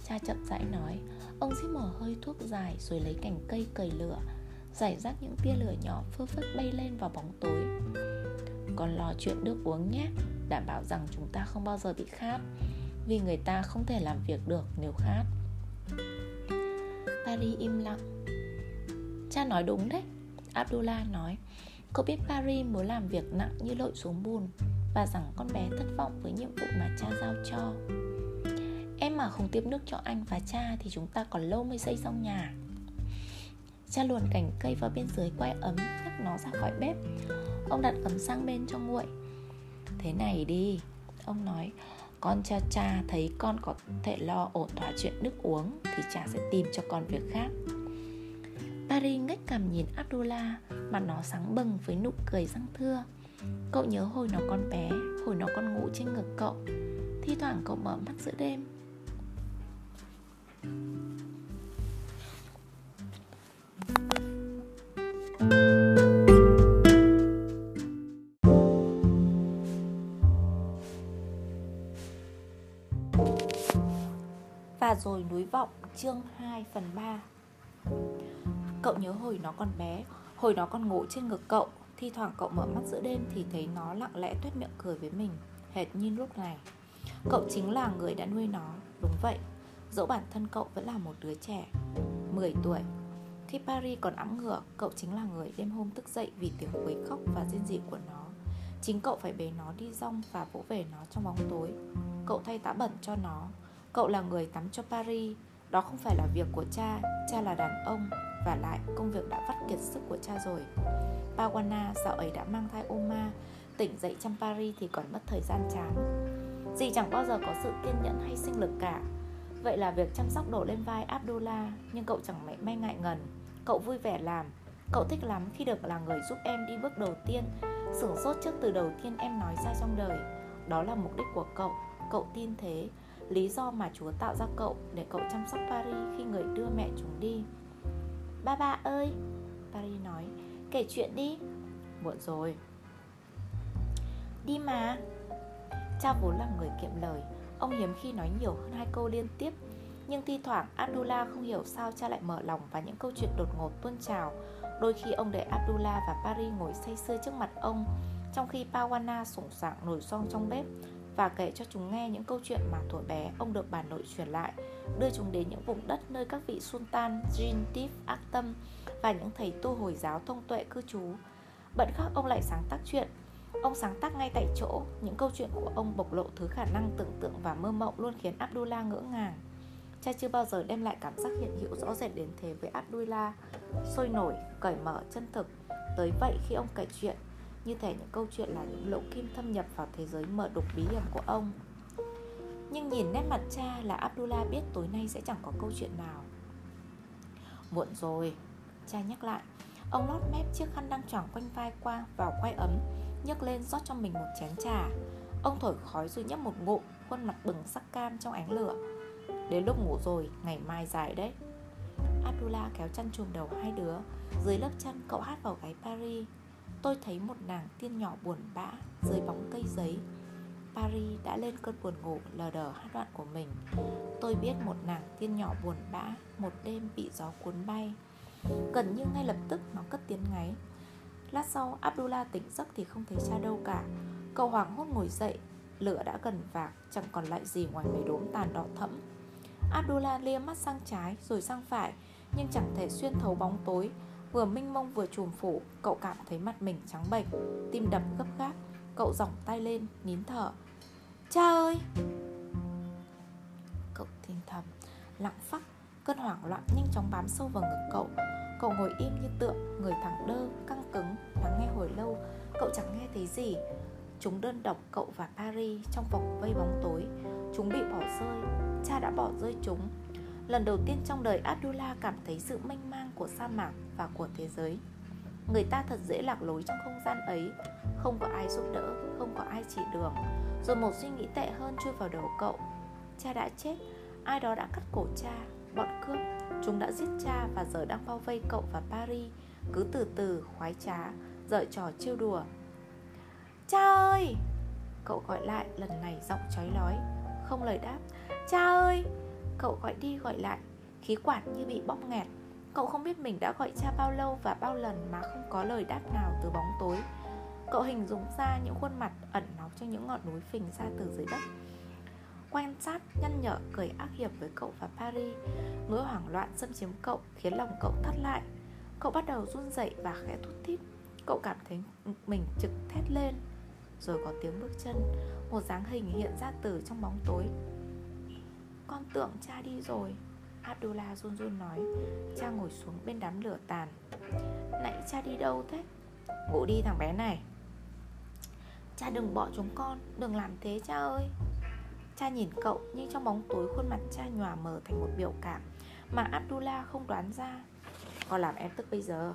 Cha chậm rãi nói. Ông xích mở hơi thuốc dài rồi lấy cành cây cầy lửa. Giải rác những tia lửa nhỏ phơ phất bay lên vào bóng tối. Con lo chuyện nước uống nhé. Đảm bảo rằng chúng ta không bao giờ bị khát. Vì người ta không thể làm việc được nếu khát. Paris im lặng. Cha nói đúng đấy. Abdullah nói. Cậu biết Paris muốn làm việc nặng như lội xuống bùn. Và rằng con bé thất vọng với nhiệm vụ mà cha giao cho. Em mà không tiếp nước cho anh và cha Thì chúng ta còn lâu mới xây xong nhà. Cha luồn cành cây vào bên dưới quay ấm Nhắc nó ra khỏi bếp. Ông đặt ấm sang bên cho nguội. Thế này đi, Ông nói, Con cha cha thấy con có thể lo ổn thỏa chuyện nước uống Thì cha sẽ tìm cho con việc khác. Paris ngách cằm nhìn Abdullah, Mặt nó sáng bừng với nụ cười răng thưa. Cậu nhớ hồi nó con bé, Hồi nó con ngủ trên ngực cậu. Thi thoảng cậu mở mắt giữa đêm. Và rồi núi vọng, chương 2 phần 3 Cậu nhớ hồi nó còn bé, Hồi nó còn ngủ trên ngực cậu. Thi thoảng cậu mở mắt giữa đêm thì thấy nó lặng lẽ tuét miệng cười với mình, Hệt như lúc này. Cậu chính là người đã nuôi nó, Đúng vậy. Dẫu bản thân cậu vẫn là một đứa trẻ 10 tuổi, Khi Paris còn ẵm ngựa, Cậu chính là người đêm hôm thức dậy vì tiếng quấy khóc và rên rỉ của nó. Chính cậu phải bế nó đi rong và vỗ về nó trong bóng tối. Cậu thay tã bẩn cho nó. Cậu là người tắm cho Paris. Đó không phải là việc của cha Cha là đàn ông. Và lại công việc đã vắt kiệt sức của cha rồi. Pawana dạo ấy đã mang thai Oma Tỉnh dậy chăm Paris thì còn mất thời gian chán. Dì chẳng bao giờ có sự kiên nhẫn hay sinh lực cả. Vậy là việc chăm sóc đổ lên vai Abdullah, Nhưng cậu chẳng mảy may ngại ngần. Cậu vui vẻ làm. Cậu thích lắm khi được là người giúp em đi bước đầu tiên, Sửng sốt trước từ đầu tiên em nói ra trong đời. Đó là mục đích của cậu. Cậu tin thế. Lý do mà Chúa tạo ra cậu Để cậu chăm sóc Paris khi người đưa mẹ chúng đi. Ba ba ơi. Paris nói, Kể chuyện đi. Muộn rồi. Đi mà. Cha vốn là người kiệm lời. Ông hiếm khi nói nhiều hơn hai câu liên tiếp, Nhưng thi thoảng Abdullah không hiểu sao cha lại mở lòng Và những câu chuyện đột ngột tuôn trào. Đôi khi ông để Abdullah và Paris ngồi say sưa trước mặt ông, Trong khi Pawana sủng sảng nổi son trong bếp. Và kể cho chúng nghe những câu chuyện mà tuổi bé ông được bà nội truyền lại Đưa chúng đến những vùng đất nơi các vị sultan, jin, tif, ác tâm Và những thầy tu Hồi giáo thông tuệ cư trú. Bận khác ông lại sáng tác chuyện. Ông sáng tác ngay tại chỗ Những câu chuyện của ông bộc lộ thứ khả năng tưởng tượng và mơ mộng luôn khiến Abdullah ngỡ ngàng. Cha chưa bao giờ đem lại cảm giác hiện hữu rõ rệt đến thế với Abdullah Sôi nổi, cởi mở, chân thực. Tới vậy khi ông kể chuyện như thể những câu chuyện là những lỗ kim thâm nhập vào thế giới mở đục bí hiểm của ông. Nhưng nhìn nét mặt cha là Abdullah biết tối nay sẽ chẳng có câu chuyện nào. Muộn rồi Cha nhắc lại. Ông lót mép chiếc khăn đang tròn quanh vai qua vào quay ấm nhấc lên rót cho mình một chén trà. Ông thổi khói rồi nhấp một ngụm Khuôn mặt bừng sắc cam trong ánh lửa. Đến lúc ngủ rồi, ngày mai dài đấy. Abdullah kéo chăn chùm đầu hai đứa Dưới lớp chăn cậu hát vào gáy Paris. Tôi thấy một nàng tiên nhỏ buồn bã Dưới bóng cây giấy. Paris đã lên cơn buồn ngủ lờ đờ hát đoạn của mình. Tôi biết một nàng tiên nhỏ buồn bã Một đêm bị gió cuốn bay. Gần như ngay lập tức nó cất tiếng ngáy. Lát sau, Abdullah tỉnh giấc thì không thấy cha đâu cả. Cậu hoảng hốt ngồi dậy, Lửa đã gần vạc, Chẳng còn lại gì ngoài mấy đốm tàn đỏ thẫm. Abdullah lia mắt sang trái rồi sang phải, Nhưng chẳng thể xuyên thấu bóng tối. Vừa minh mông vừa trùm phủ Cậu cảm thấy mặt mình trắng bệch Tim đập gấp gáp Cậu giỏng tay lên nín thở. Cha ơi! Cậu thinh thầm Lặng phắc Cơn hoảng loạn nhanh chóng bám sâu vào ngực cậu. Cậu ngồi im như tượng Người thẳng đơ, căng cứng Lắng nghe hồi lâu. Cậu chẳng nghe thấy gì. Chúng đơn độc cậu và Paris Trong vòng vây bóng tối. Chúng bị bỏ rơi. Cha đã bỏ rơi chúng. Lần đầu tiên trong đời Abdullah cảm thấy sự mênh mang của sa mạc và của thế giới. Người ta thật dễ lạc lối trong không gian ấy. Không có ai giúp đỡ, không có ai chỉ đường. Rồi một suy nghĩ tệ hơn chui vào đầu cậu. Cha đã chết, ai đó đã cắt cổ cha Bọn cướp, chúng đã giết cha và giờ đang bao vây cậu và Paris. Cứ từ từ, khoái trá, dở trò trêu đùa. Cha ơi! Cậu gọi lại lần này giọng chói lói. Không lời đáp. Cha ơi! Cậu gọi đi gọi lại. Khí quản như bị bóp nghẹt. Cậu không biết mình đã gọi cha bao lâu và bao lần mà không có lời đáp nào từ bóng tối. Cậu hình dung ra những khuôn mặt ẩn náu trong những ngọn núi phình ra từ dưới đất. Quan sát, nhăn nhở, cười ác hiệp với cậu và Paris. Nỗi hoảng loạn xâm chiếm cậu khiến lòng cậu thắt lại. Cậu bắt đầu run rẩy và khẽ thút thít. Cậu cảm thấy mình trực thét lên. Rồi có tiếng bước chân. Một dáng hình hiện ra từ trong bóng tối. Con tưởng cha đi rồi. Abdullah run run nói, Cha ngồi xuống bên đám lửa tàn. Nãy cha đi đâu thế? Ngủ đi thằng bé này. Cha đừng bỏ chúng con, Đừng làm thế cha ơi. Cha nhìn cậu nhưng trong bóng tối khuôn mặt cha nhòa mờ thành một biểu cảm Mà Abdullah không đoán ra. Con làm em tức bây giờ.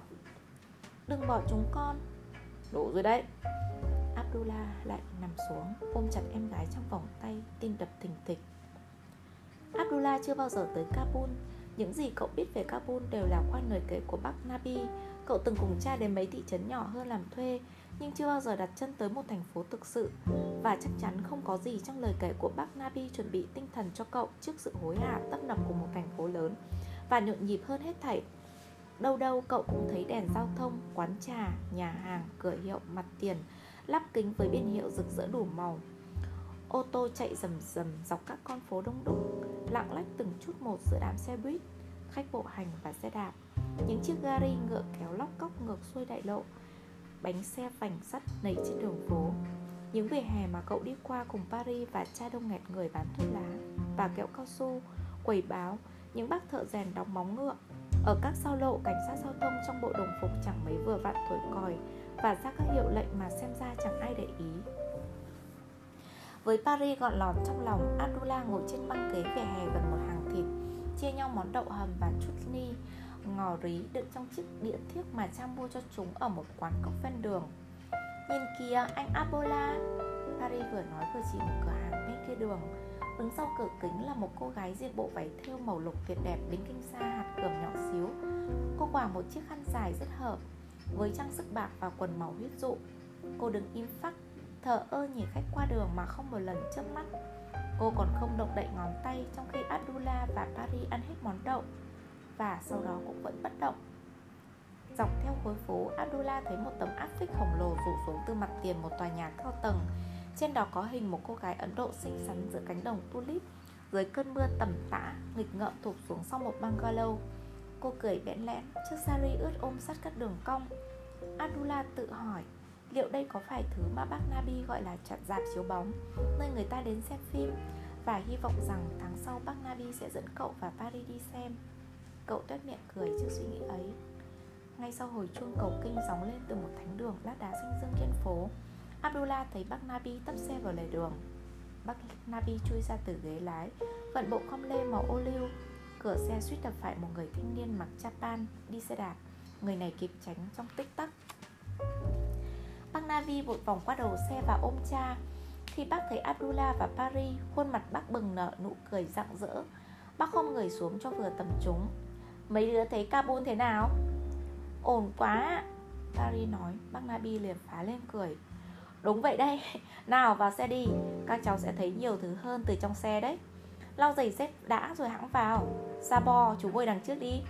Đừng bỏ chúng con. Đủ rồi đấy. Abdullah lại nằm xuống, Ôm chặt em gái trong vòng tay, Tim đập thình thịch. Abdullah chưa bao giờ tới Kabul. Những gì cậu biết về Kabul đều là qua lời kể của bác Nabi. Cậu từng cùng cha đến mấy thị trấn nhỏ hơn làm thuê Nhưng chưa bao giờ đặt chân tới một thành phố thực sự. Và chắc chắn không có gì trong lời kể của bác Nabi chuẩn bị tinh thần cho cậu Trước sự hối hả tấp nập của một thành phố lớn. Và nhộn nhịp hơn hết thảy Đâu đâu cậu cũng thấy đèn giao thông, quán trà, nhà hàng, cửa hiệu, mặt tiền Lắp kính với biển hiệu rực rỡ đủ màu. Ô tô chạy rầm rầm dọc các con phố đông đúc Lặng lách từng chút một giữa đám xe buýt Khách bộ hành và xe đạp. Những chiếc gari ngựa kéo lóc cóc ngược xuôi đại lộ Bánh xe vành sắt nảy trên đường phố. Những vỉa hè mà cậu đi qua cùng Paris và cha đông nghẹt người bán thuốc lá Và kẹo cao su, quầy báo Những bác thợ rèn đóng móng ngựa. Ở các sao lộ, cảnh sát giao thông trong bộ đồng phục chẳng mấy vừa vặn thổi còi và ra các hiệu lệnh mà xem ra chẳng ai để ý. Với Paris gọn lọt trong lòng, Abdullah ngồi trên băng ghế vỉa hè gần một hàng thịt, chia nhau món đậu hầm và chutney ngò rí đựng trong chiếc đĩa thiếc mà cha mua cho chúng ở một quán cốc ven đường. Nhìn kìa, anh Abola Paris vừa nói vừa chỉ một cửa hàng bên kia đường. Đứng sau cửa kính là một cô gái diện bộ váy thêu màu lục tuyệt đẹp đến kinh xa hạt cườm nhỏ xíu. Cô quàng một chiếc khăn dài rất hợp Với trang sức bạc và quần màu huyết dụ. Cô đứng im phắc Thở ơ nhìn khách qua đường mà không một lần chớp mắt. Cô còn không động đậy ngón tay Trong khi Abdullah và Paris ăn hết món đậu Và sau đó cũng vẫn bất động. Dọc theo khối phố Abdullah thấy một tấm áp phích khổng lồ rủ xuống từ mặt tiền một tòa nhà cao tầng. Trên đó có hình một cô gái Ấn Độ xinh xắn giữa cánh đồng tulip Dưới cơn mưa tầm tã, nghịch ngợm thụp xuống sau một bungalow. Cô cười bẽn lẽn, chiếc sari ướt ôm sát các đường cong. Abdullah tự hỏi Liệu đây có phải thứ mà bác Nabi gọi là chặt dạp chiếu bóng, Nơi người ta đến xem phim? Và hy vọng rằng tháng sau bác Nabi sẽ dẫn cậu và Paris đi xem. Cậu tuét miệng cười trước suy nghĩ ấy. Ngay sau hồi chuông cầu kinh gióng lên từ một thánh đường lát đá xanh dương trên phố, Abdullah thấy bác Nabi tấp xe vào lề đường. Bác Nabi chui ra từ ghế lái, Vận bộ com lê màu ô liu. Cửa xe suýt đập phải một người thanh niên mặc chapan đi xe đạp. Người này kịp tránh trong tích tắc. Bác Navi vội vòng qua đầu xe và ôm cha. Khi bác thấy Abdullah và Paris, Khuôn mặt bác bừng nở, nụ cười rạng rỡ. Bác không người xuống cho vừa tầm chúng Mấy đứa thấy Kabul thế nào? Ổn quá. Paris nói. Bác Nabi liền phá lên cười. Đúng vậy đây [laughs] Nào, vào xe đi. Các cháu sẽ thấy nhiều thứ hơn từ trong xe đấy. Lau giày dép đã rồi hãng vào. Sa bo, chú ngồi đằng trước đi.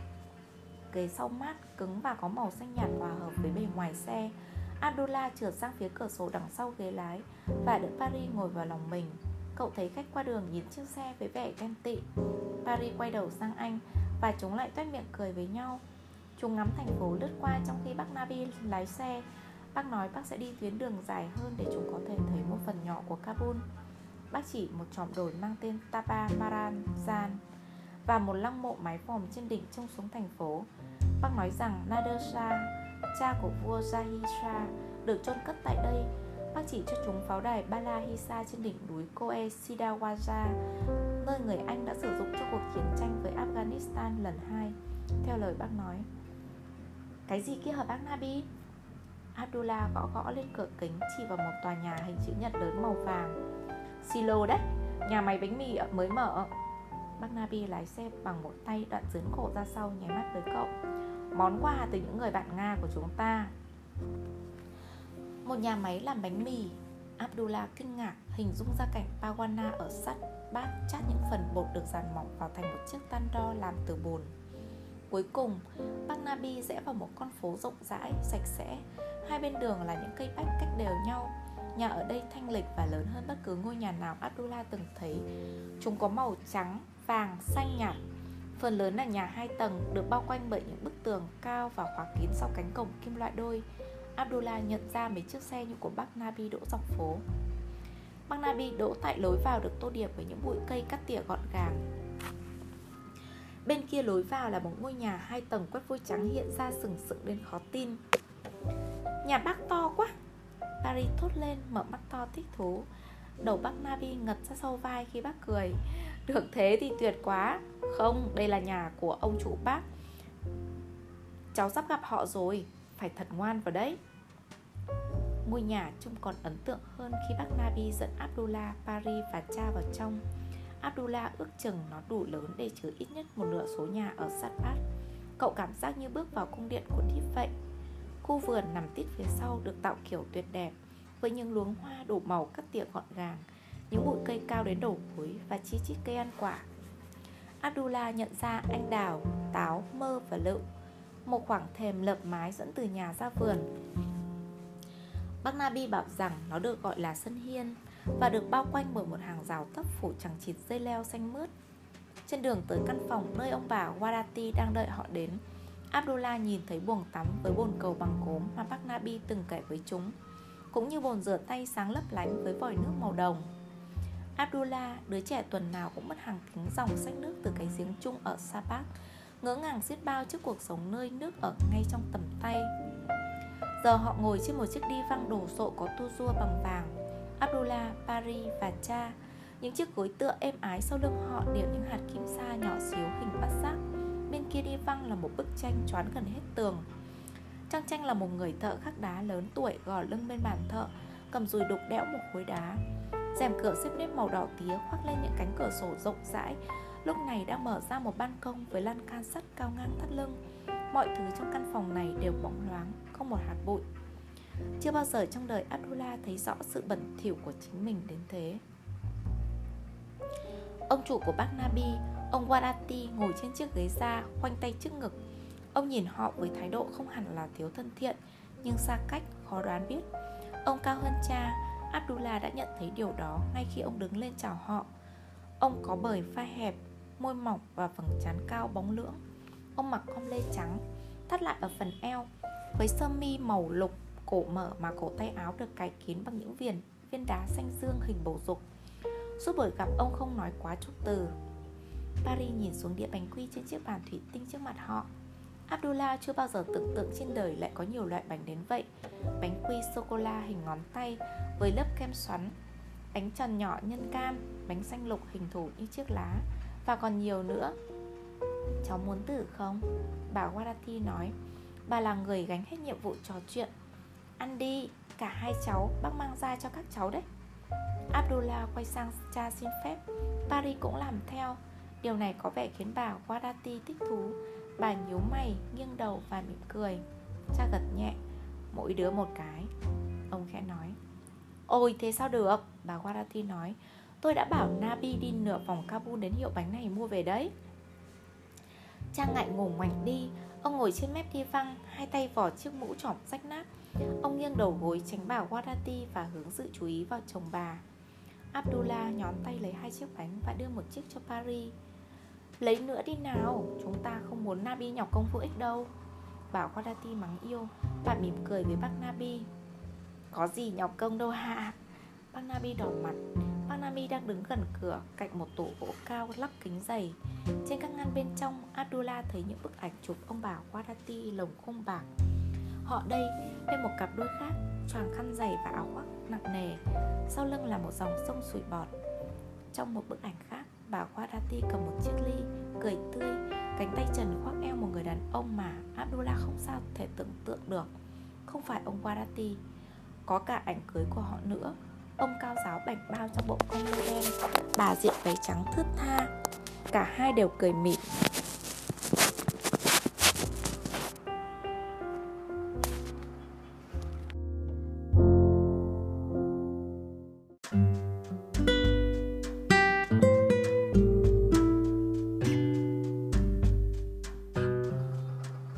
Ghế sau mát, cứng và có màu xanh nhạt hòa hợp với bề ngoài xe. Abdullah trượt sang phía cửa sổ đằng sau ghế lái Và đỡ Paris ngồi vào lòng mình. Cậu thấy khách qua đường nhìn chiếc xe với vẻ ghen tị. Paris quay đầu sang anh Và chúng lại toét miệng cười với nhau. Chúng ngắm thành phố lướt qua trong khi bác Nabi lái xe. Bác nói bác sẽ đi tuyến đường dài hơn để chúng có thể thấy một phần nhỏ của Kabul. Bác chỉ một tròm đồi mang tên Tapa Maranzan Và một lăng mộ mái vòm trên đỉnh trông xuống thành phố. Bác nói rằng Nader Shah, cha của vua Jahisha, được chôn cất tại đây Bác chỉ cho chúng pháo đài Balahisa trên đỉnh núi Koe Sidawaja Nơi người Anh đã sử dụng cho cuộc chiến tranh với Afghanistan lần hai Theo lời bác nói. Cái gì kia hả bác Nabi? Abdullah gõ gõ lên cửa kính chỉ vào một tòa nhà hình chữ nhật lớn màu vàng. Silo đấy, nhà máy bánh mì mới mở. Bác Nabi lái xe bằng một tay đoạn dướn cổ ra sau nháy mắt với cậu. Món quà từ những người bạn Nga của chúng ta. Một nhà máy làm bánh mì. Abdullah kinh ngạc hình dung ra cảnh Pawana ở sắt bát chát những phần bột được dàn mỏng vào thành một chiếc tan đo làm từ bồn. Cuối cùng, bác Nabi rẽ vào một con phố rộng rãi, sạch sẽ. Hai bên đường là những cây bách cách đều nhau. Nhà ở đây thanh lịch và lớn hơn bất cứ ngôi nhà nào Abdullah từng thấy. Chúng có màu trắng, vàng, xanh nhạt. Phần lớn là nhà hai tầng được bao quanh bởi những bức tường cao và khóa kín sau cánh cổng kim loại đôi. Abdullah nhận ra mấy chiếc xe như của bác Nabi đỗ dọc phố. Bác Nabi đỗ tại lối vào được tô điểm với những bụi cây cắt tỉa gọn gàng. Bên kia lối vào là một ngôi nhà hai tầng quét vôi trắng hiện ra sừng sững đến khó tin. Nhà bác to quá. Paris thốt lên, mở mắt to thích thú. Đầu bác Nabi ngật ra sau vai khi bác cười. Được thế thì tuyệt quá. Không, đây là nhà của ông chủ bác Cháu sắp gặp họ rồi Phải thật ngoan vào đấy. Ngôi nhà trông còn ấn tượng hơn khi bác Nabi dẫn Abdullah, Paris và cha vào trong. Abdullah ước chừng nó đủ lớn để chứa ít nhất một nửa số nhà ở Satbat Cậu cảm giác như bước vào cung điện của Thiếp vậy. Khu vườn nằm tít phía sau được tạo kiểu tuyệt đẹp Với những luống hoa đủ màu cắt tỉa gọn gàng Những bụi cây cao đến đầu gối và chi chít cây ăn quả. Abdullah nhận ra anh đào, táo, mơ và lựu Một khoảng thềm lợp mái dẫn từ nhà ra vườn. Bác Nabi bảo rằng nó được gọi là sân hiên Và được bao quanh bởi một hàng rào thấp phủ chẳng chịt dây leo xanh mướt. Trên đường tới căn phòng nơi ông bà Wadati đang đợi họ đến Abdullah nhìn thấy buồng tắm với bồn cầu bằng gốm mà bác Nabi từng kể với chúng Cũng như bồn rửa tay sáng lấp lánh với vòi nước màu đồng. Abdullah, đứa trẻ tuần nào cũng mất hàng kính dòng sách nước từ cái giếng chung ở Sapak Ngỡ ngàng xiết bao trước cuộc sống nơi nước ở ngay trong tầm tay. Giờ họ ngồi trên một chiếc đi văng đồ sộ có tu rua bằng vàng. Abdullah, Paris và cha Những chiếc gối tựa êm ái sau lưng họ điểm những hạt kim sa nhỏ xíu hình bát giác. Bên kia đi văng là một bức tranh choán gần hết tường. Trong tranh là một người thợ khắc đá lớn tuổi gò lưng bên bàn thợ Cầm dùi đục đẽo một khối đá rèm cửa xếp nếp màu đỏ tía khoác lên những cánh cửa sổ rộng rãi. Lúc này đang mở ra một ban công với lan can sắt cao ngang thắt lưng. Mọi thứ trong căn phòng này đều bóng loáng không một hạt bụi. Chưa bao giờ trong đời Abdullah thấy rõ sự bẩn thỉu của chính mình đến thế. Ông chủ của bác Nabi, ông Wadati ngồi trên chiếc ghế da, khoanh tay trước ngực. Ông nhìn họ với thái độ không hẳn là thiếu thân thiện Nhưng xa cách, khó đoán biết. Ông cao hơn cha, Abdullah đã nhận thấy điều đó ngay khi ông đứng lên chào họ. Ông có bời vai hẹp, môi mỏng và phần trán cao bóng lưỡng. Ông mặc com lê trắng, thắt lại ở phần eo Với sơ mi màu lục, cổ mở mà cổ tay áo được cài kín bằng những viền viên đá xanh dương hình bầu dục. Suốt buổi gặp ông không nói quá chút từ. Paris nhìn xuống đĩa bánh quy trên chiếc bàn thủy tinh trước mặt họ. Abdullah chưa bao giờ tưởng tượng trên đời lại có nhiều loại bánh đến vậy. Bánh quy sô-cô-la hình ngón tay với lớp kem xoắn Bánh tròn nhỏ nhân cam, bánh xanh lục hình thù như chiếc lá. Và còn nhiều nữa. Cháu muốn thử không? Bà Warati nói. Bà là người gánh hết nhiệm vụ trò chuyện. Ăn đi, cả hai cháu bác mang ra cho các cháu đấy. Abdullah quay sang cha xin phép. Paris cũng làm theo. Điều này có vẻ khiến bà Warati thích thú. Bà nhíu mày, nghiêng đầu và mỉm cười. Cha gật nhẹ. Mỗi đứa một cái. Ông khẽ nói. Ôi, thế sao được? Bà Warati nói, Tôi đã bảo Nabi đi nửa vòng Kabul đến hiệu bánh này mua về đấy. Trang ngại ngùng ngoảnh đi, Ông ngồi trên mép đi văng, Hai tay vỏ chiếc mũ trỏm rách nát. Ông nghiêng đầu gối tránh bà Warati Và hướng sự chú ý vào chồng bà. Abdullah nhón tay lấy hai chiếc bánh Và đưa một chiếc cho Paris. Lấy nữa đi nào, Chúng ta không muốn Nabi nhọc công vô ích đâu. Bảo Warati mắng yêu, Bà mỉm cười với bác Nabi. Có gì nhọc công đâu hạ Bác Nabi đỏ mặt. Bác Nabi đang đứng gần cửa, Cạnh một tủ gỗ cao lắp kính dày. Trên các ngăn bên trong, Abdullah thấy những bức ảnh chụp ông bà Wadati lồng khung bạc. Họ đây, bên một cặp đôi khác, choàng khăn dày và áo khoác nặng nề. Sau lưng là một dòng sông sủi bọt. Trong một bức ảnh khác, Bà Wadati cầm một chiếc ly, Cười tươi, Cánh tay trần khoác eo một người đàn ông mà Abdullah không sao thể tưởng tượng được. Không phải ông Wadati có cả ảnh cưới của họ nữa. Ông cao giáo bạch bao trong bộ công nơ đen, Bà diện váy trắng thướt tha. Cả hai đều cười mỉm.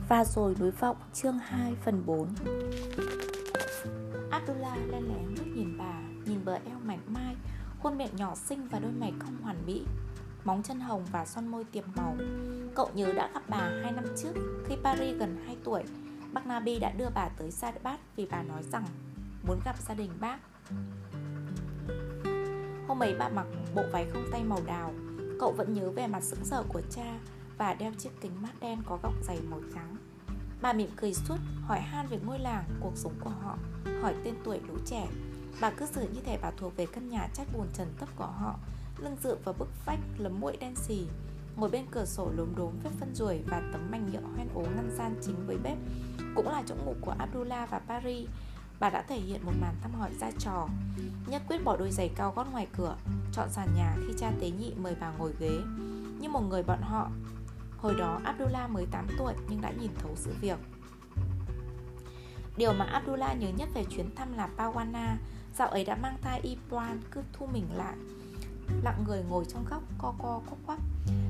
Và rồi đối vọng chương 2 phần 4 nhỏ xinh và đôi mày không hoàn mỹ. Móng chân hồng và son môi tiềm màu. Cậu nhớ đã gặp bà hai năm trước Khi Paris gần 2 tuổi. Bác Nabi đã đưa bà tới Sadat Vì bà nói rằng muốn gặp gia đình bác. Hôm ấy bà mặc bộ váy không tay màu đào. Cậu vẫn nhớ về mặt sững sờ của cha Và đeo chiếc kính mát đen có gọng dày màu trắng. Bà mỉm cười suốt hỏi han về ngôi làng, cuộc sống của họ Hỏi tên tuổi lũ trẻ. Bà cứ xử như thể bà thuộc về căn nhà chát buồn trần thấp của họ, Lưng dựa vào bức vách lấm muội đen xì. Ngồi bên cửa sổ lốm đốm vết phân ruồi Và tấm mảnh nhựa hoen ố ngăn gian chính với bếp Cũng là chỗ ngủ của Abdullah và Paris. Bà đã thể hiện một màn thăm hỏi ra trò, Nhất quyết bỏ đôi giày cao gót ngoài cửa, Chọn sàn nhà khi cha tế nhị mời bà ngồi ghế. Như một người bọn họ, Hồi đó Abdullah mới 8 tuổi nhưng đã nhìn thấu sự việc. Điều mà Abdullah nhớ nhất về chuyến thăm là Pawana Dạo ấy đã mang thai y Ibran cứ thu mình lại. Lặng người ngồi trong góc, co co, quắp quắp.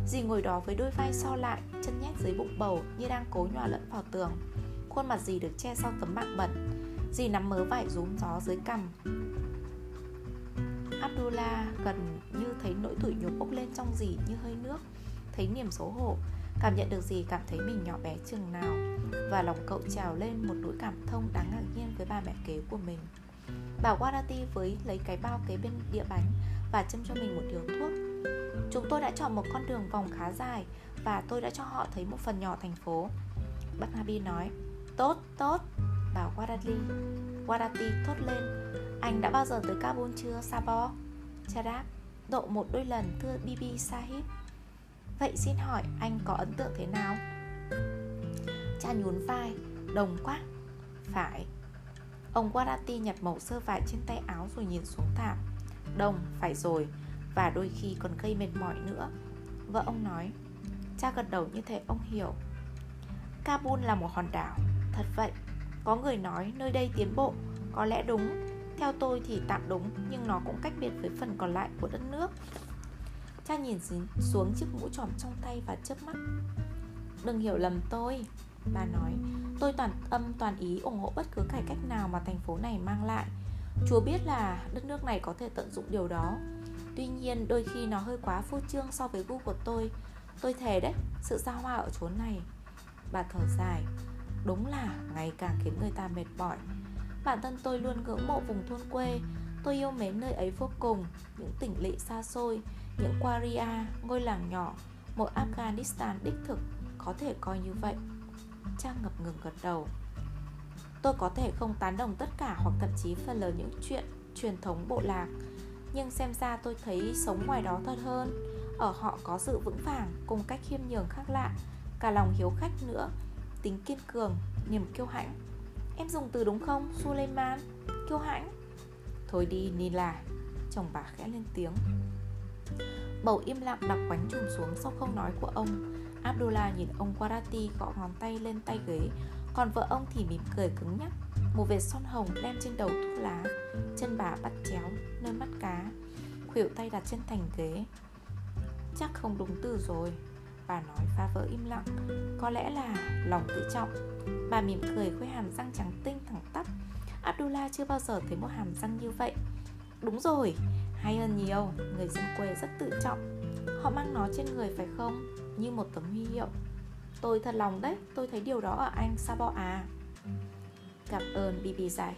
Dì ngồi đó với đôi vai so lại, Chân nhét dưới bụng bầu như đang cố nhòa lẫn vào tường. Khuôn mặt dì được che sau tấm mạng bẩn. Dì nắm mớ vải rúm gió dưới cằm. Abdullah gần như thấy nỗi tủi nhục bốc lên trong dì như hơi nước, Thấy niềm xấu hổ, Cảm nhận được gì cảm thấy mình nhỏ bé chừng nào. Và lòng cậu trào lên một nỗi cảm thông đáng ngạc nhiên với ba mẹ kế của mình. Bà Wadati với lấy cái bao kế bên đĩa bánh Và châm cho mình một điếu thuốc. Chúng tôi đã chọn một con đường vòng khá dài Và tôi đã cho họ thấy một phần nhỏ thành phố. Barnaby nói Tốt, tốt. Bà Wadati Wadati thốt lên Anh đã bao giờ tới Kabul chưa, Sabo? Cha đáp Độ một đôi lần thưa Bibi Sahib. Vậy xin hỏi anh có ấn tượng thế nào? Cha nhún vai Đồng quá. Phải. Ông Warati nhặt mẩu sơ vải trên tay áo rồi nhìn xuống thảm. Đồng, phải rồi Và đôi khi còn gây mệt mỏi nữa. Vợ ông nói Cha gật đầu như thể ông hiểu. Kabul là một hòn đảo. Thật vậy Có người nói nơi đây tiến bộ. Có lẽ đúng. Theo tôi thì tạm đúng Nhưng nó cũng cách biệt với phần còn lại của đất nước. Cha nhìn xuống chiếc mũ tròm trong tay và chớp mắt. Đừng hiểu lầm tôi. Bà nói Tôi toàn tâm toàn ý ủng hộ bất cứ cải cách nào mà thành phố này mang lại. Chúa biết là đất nước này có thể tận dụng điều đó. Tuy nhiên đôi khi nó hơi quá phô trương so với gu của tôi. Tôi thề đấy, sự xa hoa ở chốn này. Bà thở dài Đúng là ngày càng khiến người ta mệt mỏi. Bản thân tôi luôn ngưỡng mộ vùng thôn quê. Tôi yêu mến nơi ấy vô cùng Những tỉnh lỵ xa xôi những Quaria, ngôi làng nhỏ, một Afghanistan đích thực có thể coi như vậy. Trang ngập ngừng gật đầu. Tôi có thể không tán đồng tất cả hoặc thậm chí phần lớn những chuyện truyền thống bộ lạc Nhưng xem ra tôi thấy sống ngoài đó thật hơn. Ở họ có sự vững vàng cùng cách khiêm nhường khác lạ Cả lòng hiếu khách nữa Tính kiên cường, niềm kiêu hãnh. Em dùng từ đúng không, Suleiman? Kiêu hãnh? Thôi đi Nila Chồng bà khẽ lên tiếng. Bầu im lặng đặt quánh trùm xuống sau câu nói của ông. Abdullah nhìn ông Quarati gõ ngón tay lên tay ghế. Còn vợ ông thì mỉm cười cứng nhắc. Một vệt son hồng đem trên đầu thuốc lá. Chân bà bắt chéo nơi mắt cá. Khuỷu tay đặt trên thành ghế. Chắc không đúng từ rồi. Bà nói phá vỡ im lặng. Có lẽ là lòng tự trọng. Bà mỉm cười khuê hàm răng trắng tinh thẳng tắp. Abdullah chưa bao giờ thấy một hàm răng như vậy. Đúng rồi, hay hơn nhiều. Người dân quê rất tự trọng. Họ mang nó trên người phải không? Như một tấm huy hiệu. Tôi thật lòng đấy Tôi thấy điều đó ở anh Sabo à. Cảm ơn Bibi Zahid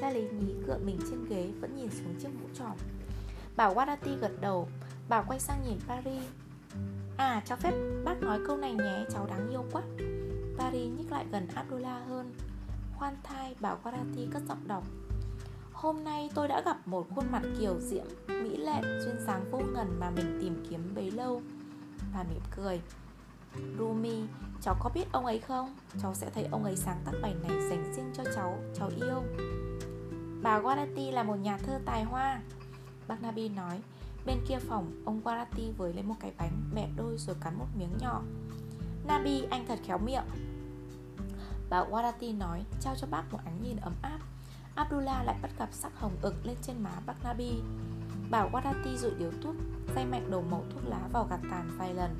Gia lý nhí cựa mình trên ghế Vẫn nhìn xuống chiếc mũ tròn Bảo Wadati gật đầu Bảo quay sang nhìn Paris. À cho phép bác nói câu này nhé Cháu đáng yêu quá. Paris nhích lại gần Abdullah hơn. Khoan thai bảo Wadati cất giọng đọc. Hôm nay tôi đã gặp một khuôn mặt kiều diễm, mỹ lệ, duyên dáng vô ngần mà mình tìm kiếm bấy lâu. Và mỉm cười. Rumi, cháu có biết ông ấy không? Cháu sẽ thấy ông ấy sáng tác bài này dành riêng cho cháu, cháu yêu. Bà Guarati là một nhà thơ tài hoa. Barnaby nói Bên kia phòng, ông Guarati với lấy một cái bánh mẹ đôi rồi cắn một miếng nhỏ. Nabi, anh thật khéo miệng. Bà Guarati nói, trao cho bác một ánh nhìn ấm áp. Abdullah lại bắt gặp sắc hồng ực lên trên má Barnaby. Bảo Wadati rụi điếu thuốc say mạnh đầu mẩu thuốc lá vào gạt tàn vài lần.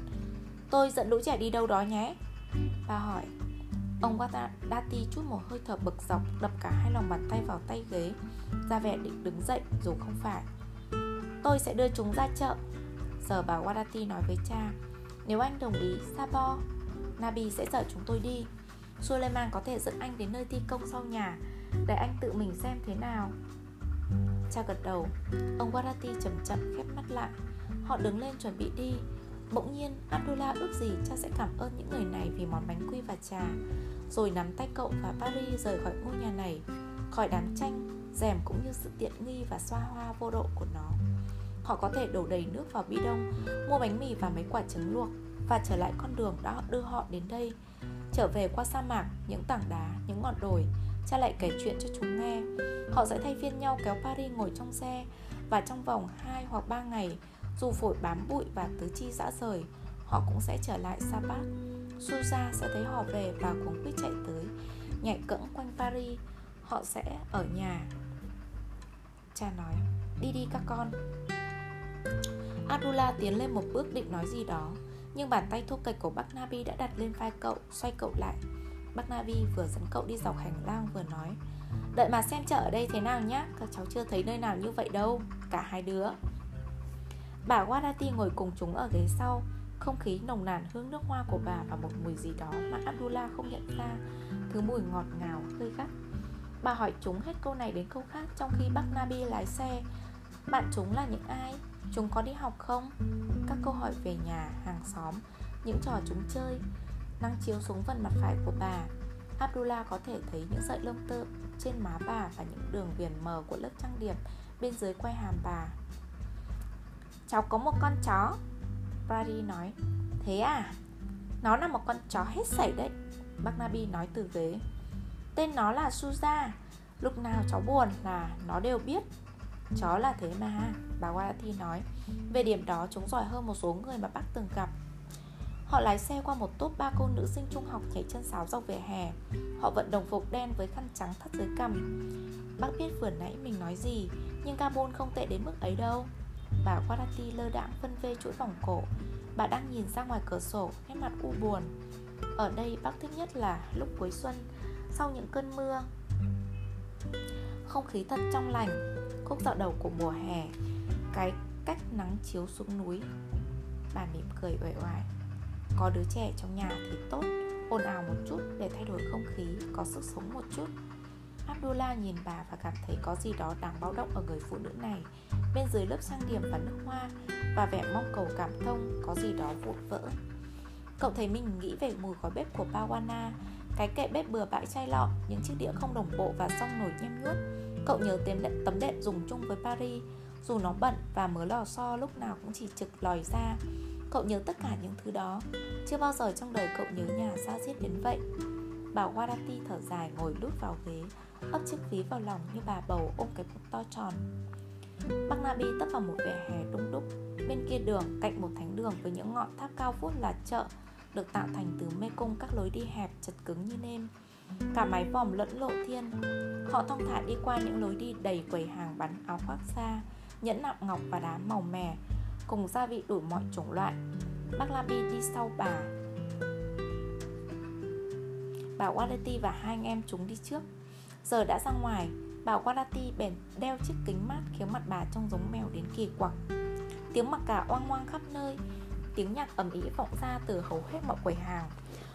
Tôi dẫn lũ trẻ đi đâu đó nhé. Bà hỏi. Ông Wadati chút một hơi thở bực dọc, Đập cả hai lòng bàn tay vào tay ghế, ra vẻ định đứng dậy, dù không phải. Tôi sẽ đưa chúng ra chợ, Giờ bà Wadati nói với cha. Nếu anh đồng ý, Sabo, Nabi sẽ chở chúng tôi đi. Suleiman có thể dẫn anh đến nơi thi công sau nhà, để anh tự mình xem thế nào. Cha gật đầu. Ông Warati chậm chậm khép mắt lại. Họ đứng lên chuẩn bị đi. Bỗng nhiên Abdullah ước gì cha sẽ cảm ơn những người này vì món bánh quy và trà. Rồi nắm tay cậu và Paris rời khỏi ngôi nhà này. Khỏi đám tranh, rèm cũng như sự tiện nghi và xoa hoa vô độ của nó. Họ có thể đổ đầy nước vào bi đông Mua bánh mì và mấy quả trứng luộc Và trở lại con đường đã đưa họ đến đây. Trở về qua sa mạc, những tảng đá, những ngọn đồi. Cha lại kể chuyện cho chúng nghe. Họ sẽ thay phiên nhau kéo Paris ngồi trong xe Và trong vòng 2 hoặc 3 ngày, Dù phổi bám bụi và tứ chi dã rời, Họ cũng sẽ trở lại Sabat Suza sẽ thấy họ về và cuống quýt chạy tới, Nhảy cẫng quanh Paris. Họ sẽ ở nhà. Cha nói, Đi đi các con. Abdullah tiến lên một bước định nói gì đó, Nhưng bàn tay thô kệch của bác Nabi đã đặt lên vai cậu, Xoay cậu lại. Bác Navi vừa dẫn cậu đi dọc hành lang vừa nói Đợi mà xem chợ ở đây thế nào nhá Các cháu chưa thấy nơi nào như vậy đâu Cả hai đứa Bà Wadati ngồi cùng chúng ở ghế sau Không khí nồng nàn hương nước hoa của bà Và một mùi gì đó mà Abdullah không nhận ra Thứ mùi ngọt ngào, hơi gắt Bà hỏi chúng hết câu này đến câu khác Trong khi bác Nabi lái xe Bạn chúng là những ai? Chúng có đi học không? Các câu hỏi về nhà, hàng xóm Những trò chúng chơi Năng chiếu xuống phần mặt phải của bà. Abdullah có thể thấy những sợi lông tơ trên má bà Và những đường viền mờ của lớp trang điểm bên dưới quai hàm bà. Cháu có một con chó, Brady nói. Thế à? Nó là một con chó hết sảy đấy Bác Nabi nói từ ghế. Tên nó là Suza. Lúc nào cháu buồn là nó đều biết. Chó là thế mà, Bà Warathi nói. Về điểm đó, chúng giỏi hơn một số người mà bác từng gặp. Họ lái xe qua một tốp ba cô nữ sinh trung học nhảy chân sáo dọc vỉa hè. Họ vận đồng phục đen với khăn trắng thắt dưới cằm. Bác biết vừa nãy mình nói gì, Nhưng Gabon không tệ đến mức ấy đâu. Bà Warati lơ đãng phân vê chuỗi vòng cổ. Bà đang nhìn ra ngoài cửa sổ, Nét mặt u buồn. Ở đây bác thích nhất là lúc cuối xuân, Sau những cơn mưa. Không khí thật trong lành, Khúc dạo đầu của mùa hè, Cái cách nắng chiếu xuống núi. Bà mỉm cười uể oải. Có đứa trẻ trong nhà thì tốt ồn ào một chút để thay đổi không khí Có sức sống một chút. Abdullah nhìn bà và cảm thấy có gì đó đáng báo động ở người phụ nữ này. Bên dưới lớp trang điểm và nước hoa Và vẻ mong cầu cảm thông có gì đó vụn vỡ. Cậu thấy mình nghĩ về mùi khói bếp của Bawana Cái kệ bếp bừa bãi chai lọ Những chiếc đĩa không đồng bộ và xong nổi nhem nhuốc. Cậu nhớ tấm đệm, tấm đệm dùng chung với Paris Dù nó bận và mớ lò xo lúc nào cũng chỉ trực lòi ra. Cậu nhớ tất cả những thứ đó. Chưa bao giờ trong đời cậu nhớ nhà xa xiết đến vậy. Bảo Warati thở dài ngồi lút vào ghế ấp chiếc ví vào lòng như bà bầu ôm cái bụng to tròn. Băng tấp vào một vỉa hè đông đúc. Bên kia đường, cạnh một thánh đường với những ngọn tháp cao vút là chợ Được tạo thành từ mê cung các lối đi hẹp chật cứng như nêm. Cả mái vòm lẫn lộ thiên. Họ thong thả đi qua những lối đi đầy quầy hàng bán áo khoác xa Nhẫn nặng ngọc và đá màu mè Cùng gia vị đủ mọi chủng loại. Bác Labi đi sau bà. Bà Walati và hai anh em chúng đi trước. Giờ đã ra ngoài Bà Walati bèn đeo chiếc kính mát Khiến mặt bà trông giống mèo đến kỳ quặc. Tiếng mặc cả oang oang khắp nơi Tiếng nhạc ầm ĩ vọng ra từ hầu hết mọi quầy hàng.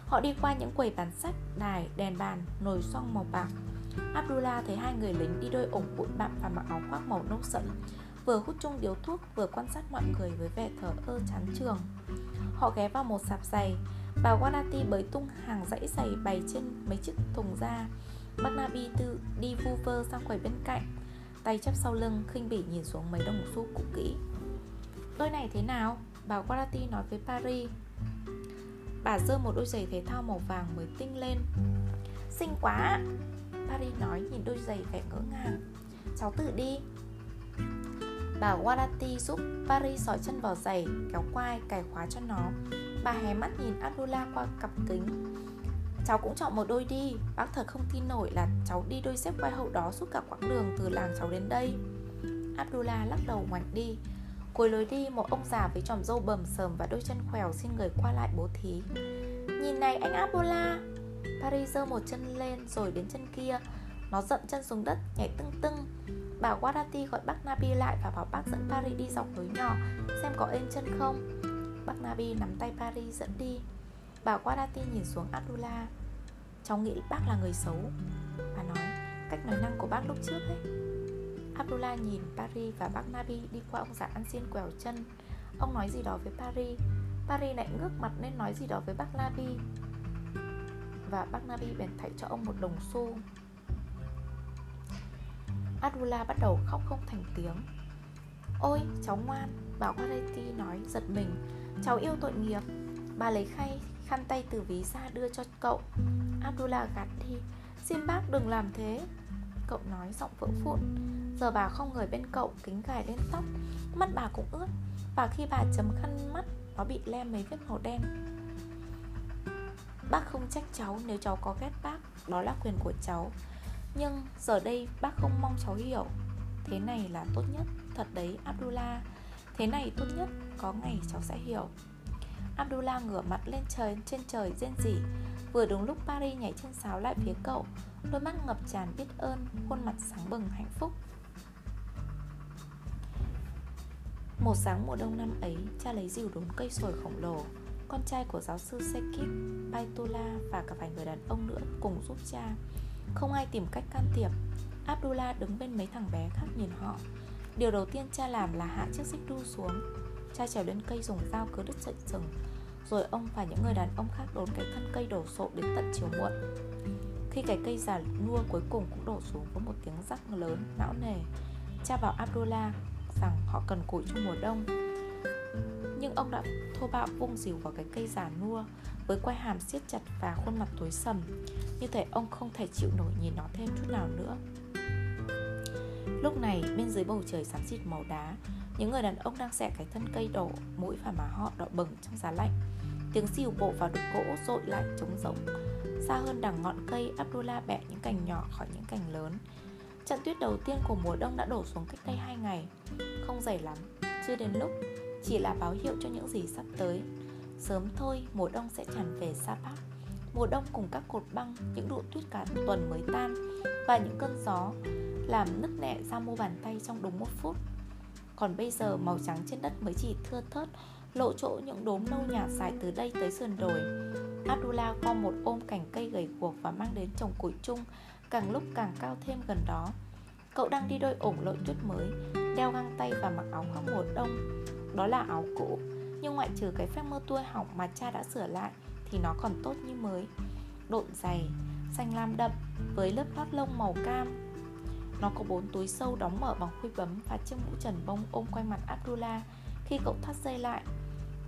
Họ đi qua những quầy bán sách, đài, đèn bàn, nồi xoong màu bạc. Abdullah thấy hai người lính đi đôi ủng bụi bặm và mặc áo khoác màu nâu sẫm. Vừa hút chung điếu thuốc, vừa quan sát mọi người với vẻ thở ơ chán trường Họ ghé vào một sạp giày. Bà Wanati bới tung hàng dãy giày bày trên mấy chiếc thùng da. Magnabi Nabi tư đi vu vơ sang quầy bên cạnh, Tay chắp sau lưng, khinh bỉ nhìn xuống mấy đồng xu cũ kỹ. Đôi này thế nào? Bà Wanati nói với Paris. Bà giơ một đôi giày thể thao màu vàng mới tinh lên. Xinh quá Paris nói, nhìn đôi giày vẻ ngỡ ngàng. Cháu tự đi. Bà Wadati giúp Paris sỏi chân vào giày Kéo quai, cài khóa cho nó. Bà hé mắt nhìn Abdullah qua cặp kính. Cháu cũng chọn một đôi đi Bác thật không tin nổi là cháu đi đôi dép quai hậu đó suốt cả quãng đường từ làng cháu đến đây. Abdullah lắc đầu ngoảnh đi. Cuối lối đi một ông già với tròm râu bầm sờm và đôi chân khèo xin người qua lại bố thí. Nhìn này anh Abdullah. Paris giơ một chân lên rồi đến chân kia. Nó dậm chân xuống đất nhảy tưng tưng. Bà Guadati gọi bác Nabi lại và bảo bác dẫn Paris đi dọc lối nhỏ. Xem có êm chân không? Bác Nabi nắm tay Paris dẫn đi. Bà Guadati nhìn xuống Abdullah. Cháu nghĩ bác là người xấu. Bà nói, cách nói năng của bác lúc trước ấy. Abdullah nhìn Paris và bác Nabi đi qua ông già ăn xiên quèo chân. Ông nói gì đó với Paris? Paris lại ngước mặt nên nói gì đó với bác Nabi Và bác Nabi bèn thảy cho ông một đồng xu. Adula bắt đầu khóc không thành tiếng. Ôi, cháu ngoan Bà Quareti nói, giật mình. Cháu yêu tội nghiệp. Bà lấy khay, khăn tay từ ví ra đưa cho cậu. Abdullah gạt đi. Xin bác đừng làm thế. Cậu nói giọng vỡ vụn. Giờ bà không ngồi bên cậu, kính gài lên tóc. Mắt bà cũng ướt. Và khi bà chấm khăn mắt, Nó bị lem mấy vết màu đen. Bác không trách cháu, nếu cháu có ghét bác, Đó là quyền của cháu. Nhưng giờ đây bác không mong cháu hiểu. Thế này là tốt nhất, Thật đấy, Abdullah. Thế này tốt nhất, Có ngày cháu sẽ hiểu. Abdullah ngửa mặt lên trời, trên trời rên rỉ. Vừa đúng lúc Paris nhảy chân sáo lại phía cậu, Đôi mắt ngập tràn biết ơn, Khuôn mặt sáng bừng hạnh phúc. Một sáng mùa đông năm ấy, Cha lấy dìu đốn cây sồi khổng lồ. Con trai của giáo sư Sekip Baitola và cả vài người đàn ông nữa cùng giúp cha. Không ai tìm cách can thiệp. Abdullah đứng bên mấy thằng bé khác nhìn họ. Điều đầu tiên cha làm là hạ chiếc xích đu xuống. Cha trèo lên cây dùng dao cứ đứt sợi rừng Rồi ông và những người đàn ông khác đốn cái thân cây đổ sộ đến tận chiều muộn. Khi cái cây già nua cuối cùng cũng đổ xuống với một tiếng rắc lớn, não nề Cha bảo Abdullah rằng họ cần củi trong mùa đông. Nhưng ông đã thô bạo vung dìu vào cái cây già nua Với quai hàm siết chặt và khuôn mặt tối sầm. Như thể ông không thể chịu nổi nhìn nó thêm chút nào nữa. Lúc này bên dưới bầu trời xám xịt màu đá Những người đàn ông đang xẻ cái thân cây đổ Mũi và má họ đỏ bừng trong giá lạnh. Tiếng xìu bộ vào đục gỗ rội lại trống rỗng. Xa hơn đằng ngọn cây Abdullah bẻ những cành nhỏ khỏi những cành lớn. Trận tuyết đầu tiên của mùa đông đã đổ xuống cách đây hai ngày. Không dày lắm, chưa đến lúc. Chỉ là báo hiệu cho những gì sắp tới. Sớm thôi mùa đông sẽ tràn về Sa Bắc Mùa đông cùng các cột băng, những độ tuyết cả tuần mới tan Và những cơn gió làm nứt nẻ ra mu bàn tay trong đúng một phút. Còn bây giờ màu trắng trên đất mới chỉ thưa thớt Lộ chỗ những đốm nâu nhạt dài từ đây tới sườn đồi. Abdullah co một ôm cành cây gầy guộc và mang đến trồng củi chung Càng lúc càng cao thêm gần đó. Cậu đang đi đôi ủng lội tuyết mới Đeo găng tay và mặc áo khoác mùa đông. Đó là áo cũ Nhưng ngoại trừ cái phép mơ tua hỏng mà cha đã sửa lại Thì nó còn tốt như mới Độn dày, xanh lam đậm Với lớp lót lông màu cam nó có bốn túi sâu đóng mở bằng khuy bấm và chiếc mũ trần bông ôm quanh mặt Abdullah khi cậu thắt dây lại.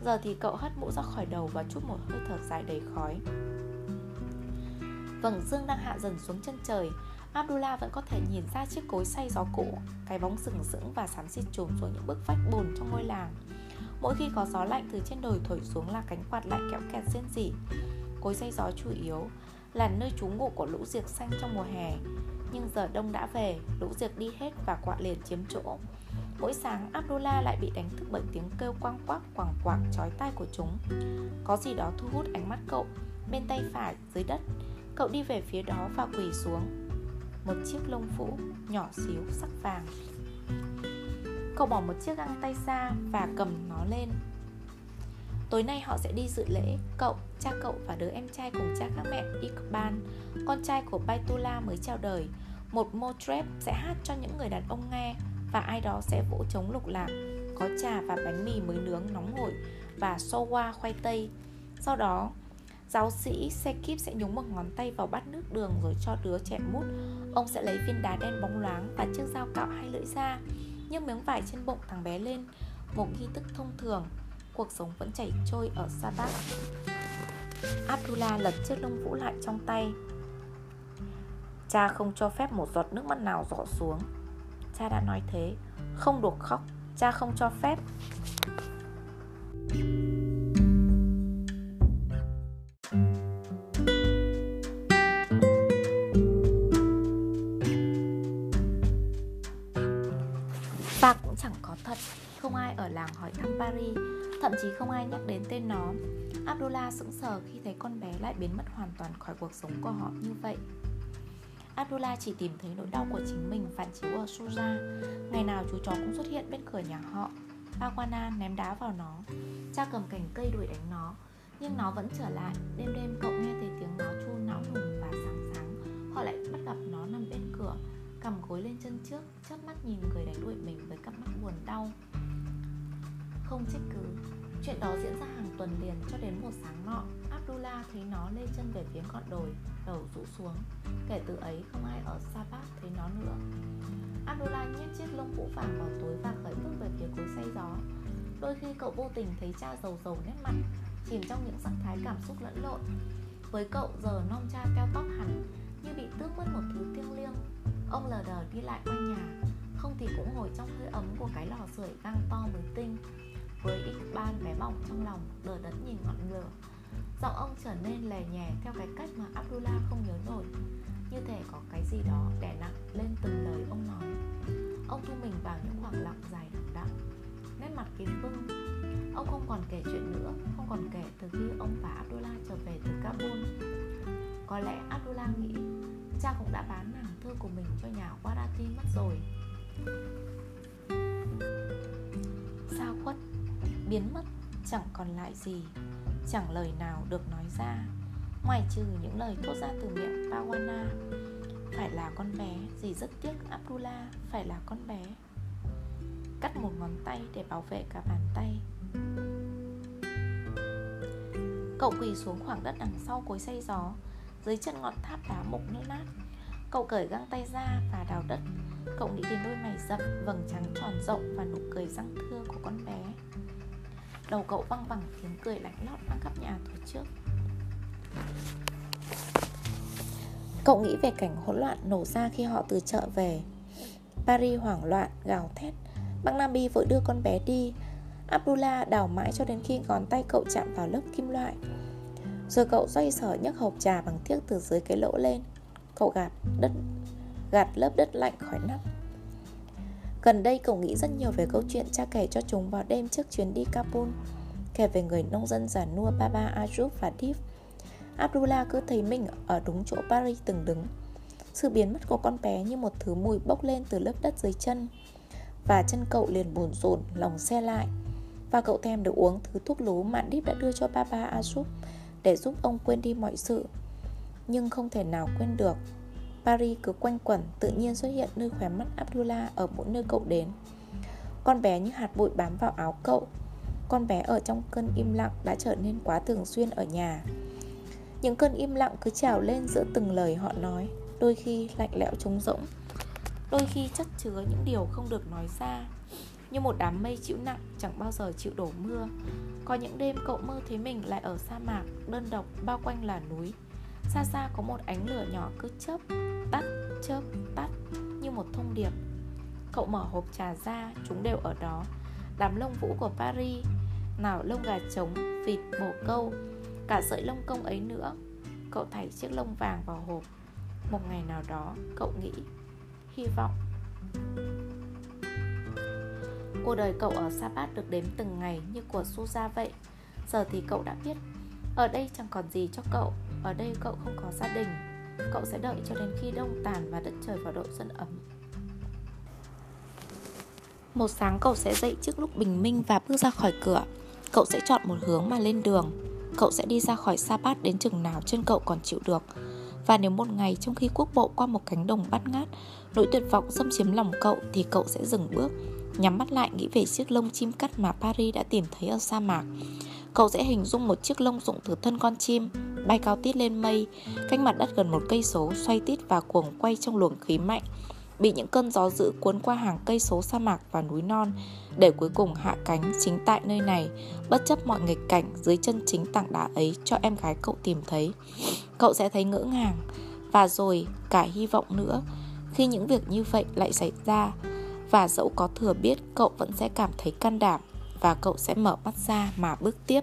Giờ thì cậu hất mũ ra khỏi đầu và chút một hơi thở dài đầy khói. Vầng dương đang hạ dần xuống chân trời Abdullah vẫn có thể nhìn ra chiếc cối xay gió cũ Cái bóng sừng sững và xám xịt trùm xuống những bức vách bùn trong ngôi làng. Mỗi khi có gió lạnh từ trên đồi thổi xuống là cánh quạt lại kéo kẹt rên rỉ Cối xay gió chủ yếu là nơi trú ngụ của lũ diệc xanh trong mùa hè. Nhưng giờ đông đã về, lũ diệc đi hết và quạ liền chiếm chỗ. Mỗi sáng Abdullah lại bị đánh thức bởi tiếng kêu quang quắc quảng quạc chói tai của chúng. Có gì đó thu hút ánh mắt cậu. Bên tay phải dưới đất Cậu đi về phía đó và quỳ xuống. Một chiếc lông vũ nhỏ xíu sắc vàng. Cậu bỏ một chiếc găng tay ra và cầm nó lên. Tối nay họ sẽ đi dự lễ Cậu, cha cậu và đứa em trai cùng cha các mẹ Iqbal Con trai của Baitula mới chào đời. Một motrep sẽ hát cho những người đàn ông nghe Và ai đó sẽ vỗ trống lục lạc Có trà và bánh mì mới nướng nóng hổi Và sowa khoai tây. Sau đó Giáo sĩ Sekip sẽ nhúng một ngón tay vào bát nước đường rồi cho đứa trẻ mút. Ông sẽ lấy viên đá đen bóng loáng và chiếc dao cạo hai lưỡi ra Nhưng miếng vải trên bụng thằng bé lên, Một nghi thức thông thường. Cuộc sống vẫn chảy trôi ở Sabat Abdullah lật chiếc lông vũ lại trong tay. Cha không cho phép một giọt nước mắt nào rọ xuống. Cha đã nói thế, Không được khóc, Cha không cho phép. Và Thậm chí không ai nhắc đến tên nó. Abdullah sững sờ khi thấy con bé lại biến mất hoàn toàn khỏi cuộc sống của họ như vậy. Abdullah chỉ tìm thấy nỗi đau của chính mình phản chiếu ở Suja Ngày nào chú chó cũng xuất hiện bên cửa nhà họ. Bawana ném đá vào nó. Cha cầm cành cây đuổi đánh nó. Nhưng nó vẫn trở lại. Đêm đêm cậu nghe thấy tiếng nó chu náo nùng và sáng sáng Họ lại bắt gặp nó nằm bên cửa, Cầm gối lên chân trước, chớp mắt nhìn người đánh đuổi mình với cặp mắt buồn đau. Không trách cứ. Chuyện đó diễn ra hàng tuần liền cho đến một sáng nọ. Abdullah thấy nó lê chân về phía ngọn đồi, Đầu rũ xuống. Kể từ ấy, không ai ở Sabat thấy nó nữa. Abdullah nhét chiếc lông vũ vàng vào túi và khởi bước về phía cối xay gió. Đôi khi cậu vô tình thấy cha giàu giàu nét mặt, Chìm trong những sắc thái cảm xúc lẫn lộn. Với cậu, giờ non cha keo tóc hẳn, Như bị tước mất một thứ thiêng liêng. Ông lờ đờ đi lại quanh nhà, Không thì cũng ngồi trong hơi ấm của cái lò sưởi gang to mới tinh. Với ít ban bé bỏng trong lòng, Đờ đẫn nhìn ngọn lửa. Giọng ông trở nên lè nhè theo cái cách mà Abdullah không nhớ nổi. Như thể có cái gì đó đè nặng lên từng lời ông nói. Ông thu mình vào những khoảng lặng dài đằng đẵng, Nét mặt kín vưng Ông không còn kể chuyện nữa, Không còn kể từ khi ông và Abdullah trở về từ Kabul. Có lẽ Abdullah nghĩ Cha cũng đã bán nàng thơ của mình cho nhà Warati mất rồi. Biến mất Chẳng còn lại gì Chẳng lời nào được nói ra Ngoài trừ những lời thốt ra từ miệng Pawana. Phải là con bé gì rất tiếc Abdullah Phải là con bé. Cắt một ngón tay để bảo vệ cả bàn tay. Cậu quỳ xuống khoảng đất đằng sau cối xay gió Dưới chân ngọn tháp đá mục nước nát. Cậu cởi găng tay ra và đào đất. Cậu nghĩ đến đôi mày rậm, vầng trắng tròn rộng và nụ cười răng thưa của con bé. Đầu cậu văng vẳng tiếng cười lạnh lót vang khắp nhà từ trước. Cậu nghĩ về cảnh hỗn loạn nổ ra khi họ từ chợ về. Paris hoảng loạn, gào thét. Băng Nabi vội đưa con bé đi. Abdullah đào mãi cho đến khi ngón tay cậu chạm vào lớp kim loại. Rồi cậu xoay sở nhấc hộp trà bằng tiếc từ dưới cái lỗ lên. Cậu gạt đất gạt lớp đất lạnh khỏi nắp. Gần đây cậu nghĩ rất nhiều về câu chuyện cha kể cho chúng vào đêm trước chuyến đi Kabul. Kể về người nông dân giả nua Baba Ajub và Deep. Abdullah cứ thấy mình ở đúng chỗ Paris từng đứng. Sự biến mất của con bé như một thứ mùi bốc lên từ lớp đất dưới chân. Và chân cậu liền buồn rộn, lòng xe lại. Và cậu thèm được uống thứ thuốc lú mà Deep đã đưa cho Baba Ajub Để giúp ông quên đi mọi sự. Nhưng không thể nào quên được. Paris cứ quanh quẩn tự nhiên xuất hiện nơi khóe mắt Abdullah ở mỗi nơi cậu đến. Con bé như hạt bụi bám vào áo cậu. Con bé ở trong cơn im lặng đã trở nên quá thường xuyên ở nhà. Những cơn im lặng cứ trào lên giữa từng lời họ nói, Đôi khi lạnh lẽo trống rỗng. Đôi khi chất chứa những điều không được nói ra, Như một đám mây chịu nặng chẳng bao giờ chịu đổ mưa. Có những đêm cậu mơ thấy mình lại ở sa mạc, Đơn độc bao quanh là núi. Xa xa có một ánh lửa nhỏ cứ chớp Tắt, chớp, tắt Như một thông điệp. Cậu mở hộp trà ra, chúng đều ở đó. Đám lông vũ của Paris Nào lông gà trống, vịt, bồ câu Cả sợi lông công ấy nữa. Cậu thảy chiếc lông vàng vào hộp. Một ngày nào đó, cậu nghĩ Hy vọng. Cuộc đời cậu ở sapat được đếm từng ngày như của Suza vậy. Giờ thì cậu đã biết Ở đây chẳng còn gì cho cậu ở đây cậu không có gia đình. Cậu sẽ đợi cho đến khi đông tàn và đất trời vào độ xuân ấm. Một sáng cậu sẽ dậy trước lúc bình minh và bước ra khỏi cửa. Cậu sẽ chọn một hướng mà lên đường. Cậu sẽ đi ra khỏi Sa Bát đến chừng nào chân cậu còn chịu được. Và nếu một ngày trong khi quốc bộ qua một cánh đồng bát ngát, Nỗi tuyệt vọng xâm chiếm lòng cậu thì cậu sẽ dừng bước, Nhắm mắt lại nghĩ về chiếc lông chim cắt mà Paris đã tìm thấy ở sa mạc. Cậu sẽ hình dung một chiếc lông dụng từ thân con chim bay cao tít lên mây, cách mặt đất gần một cây số xoay tít và cuồng quay trong luồng khí mạnh, bị những cơn gió dữ cuốn qua hàng cây số sa mạc và núi non, để cuối cùng hạ cánh chính tại nơi này, bất chấp mọi nghịch cảnh dưới chân chính tảng đá ấy cho em gái cậu tìm thấy. Cậu sẽ thấy ngỡ ngàng, và rồi cả hy vọng nữa, khi những việc như vậy lại xảy ra, và dẫu có thừa biết cậu vẫn sẽ cảm thấy can đảm và cậu sẽ mở mắt ra mà bước tiếp.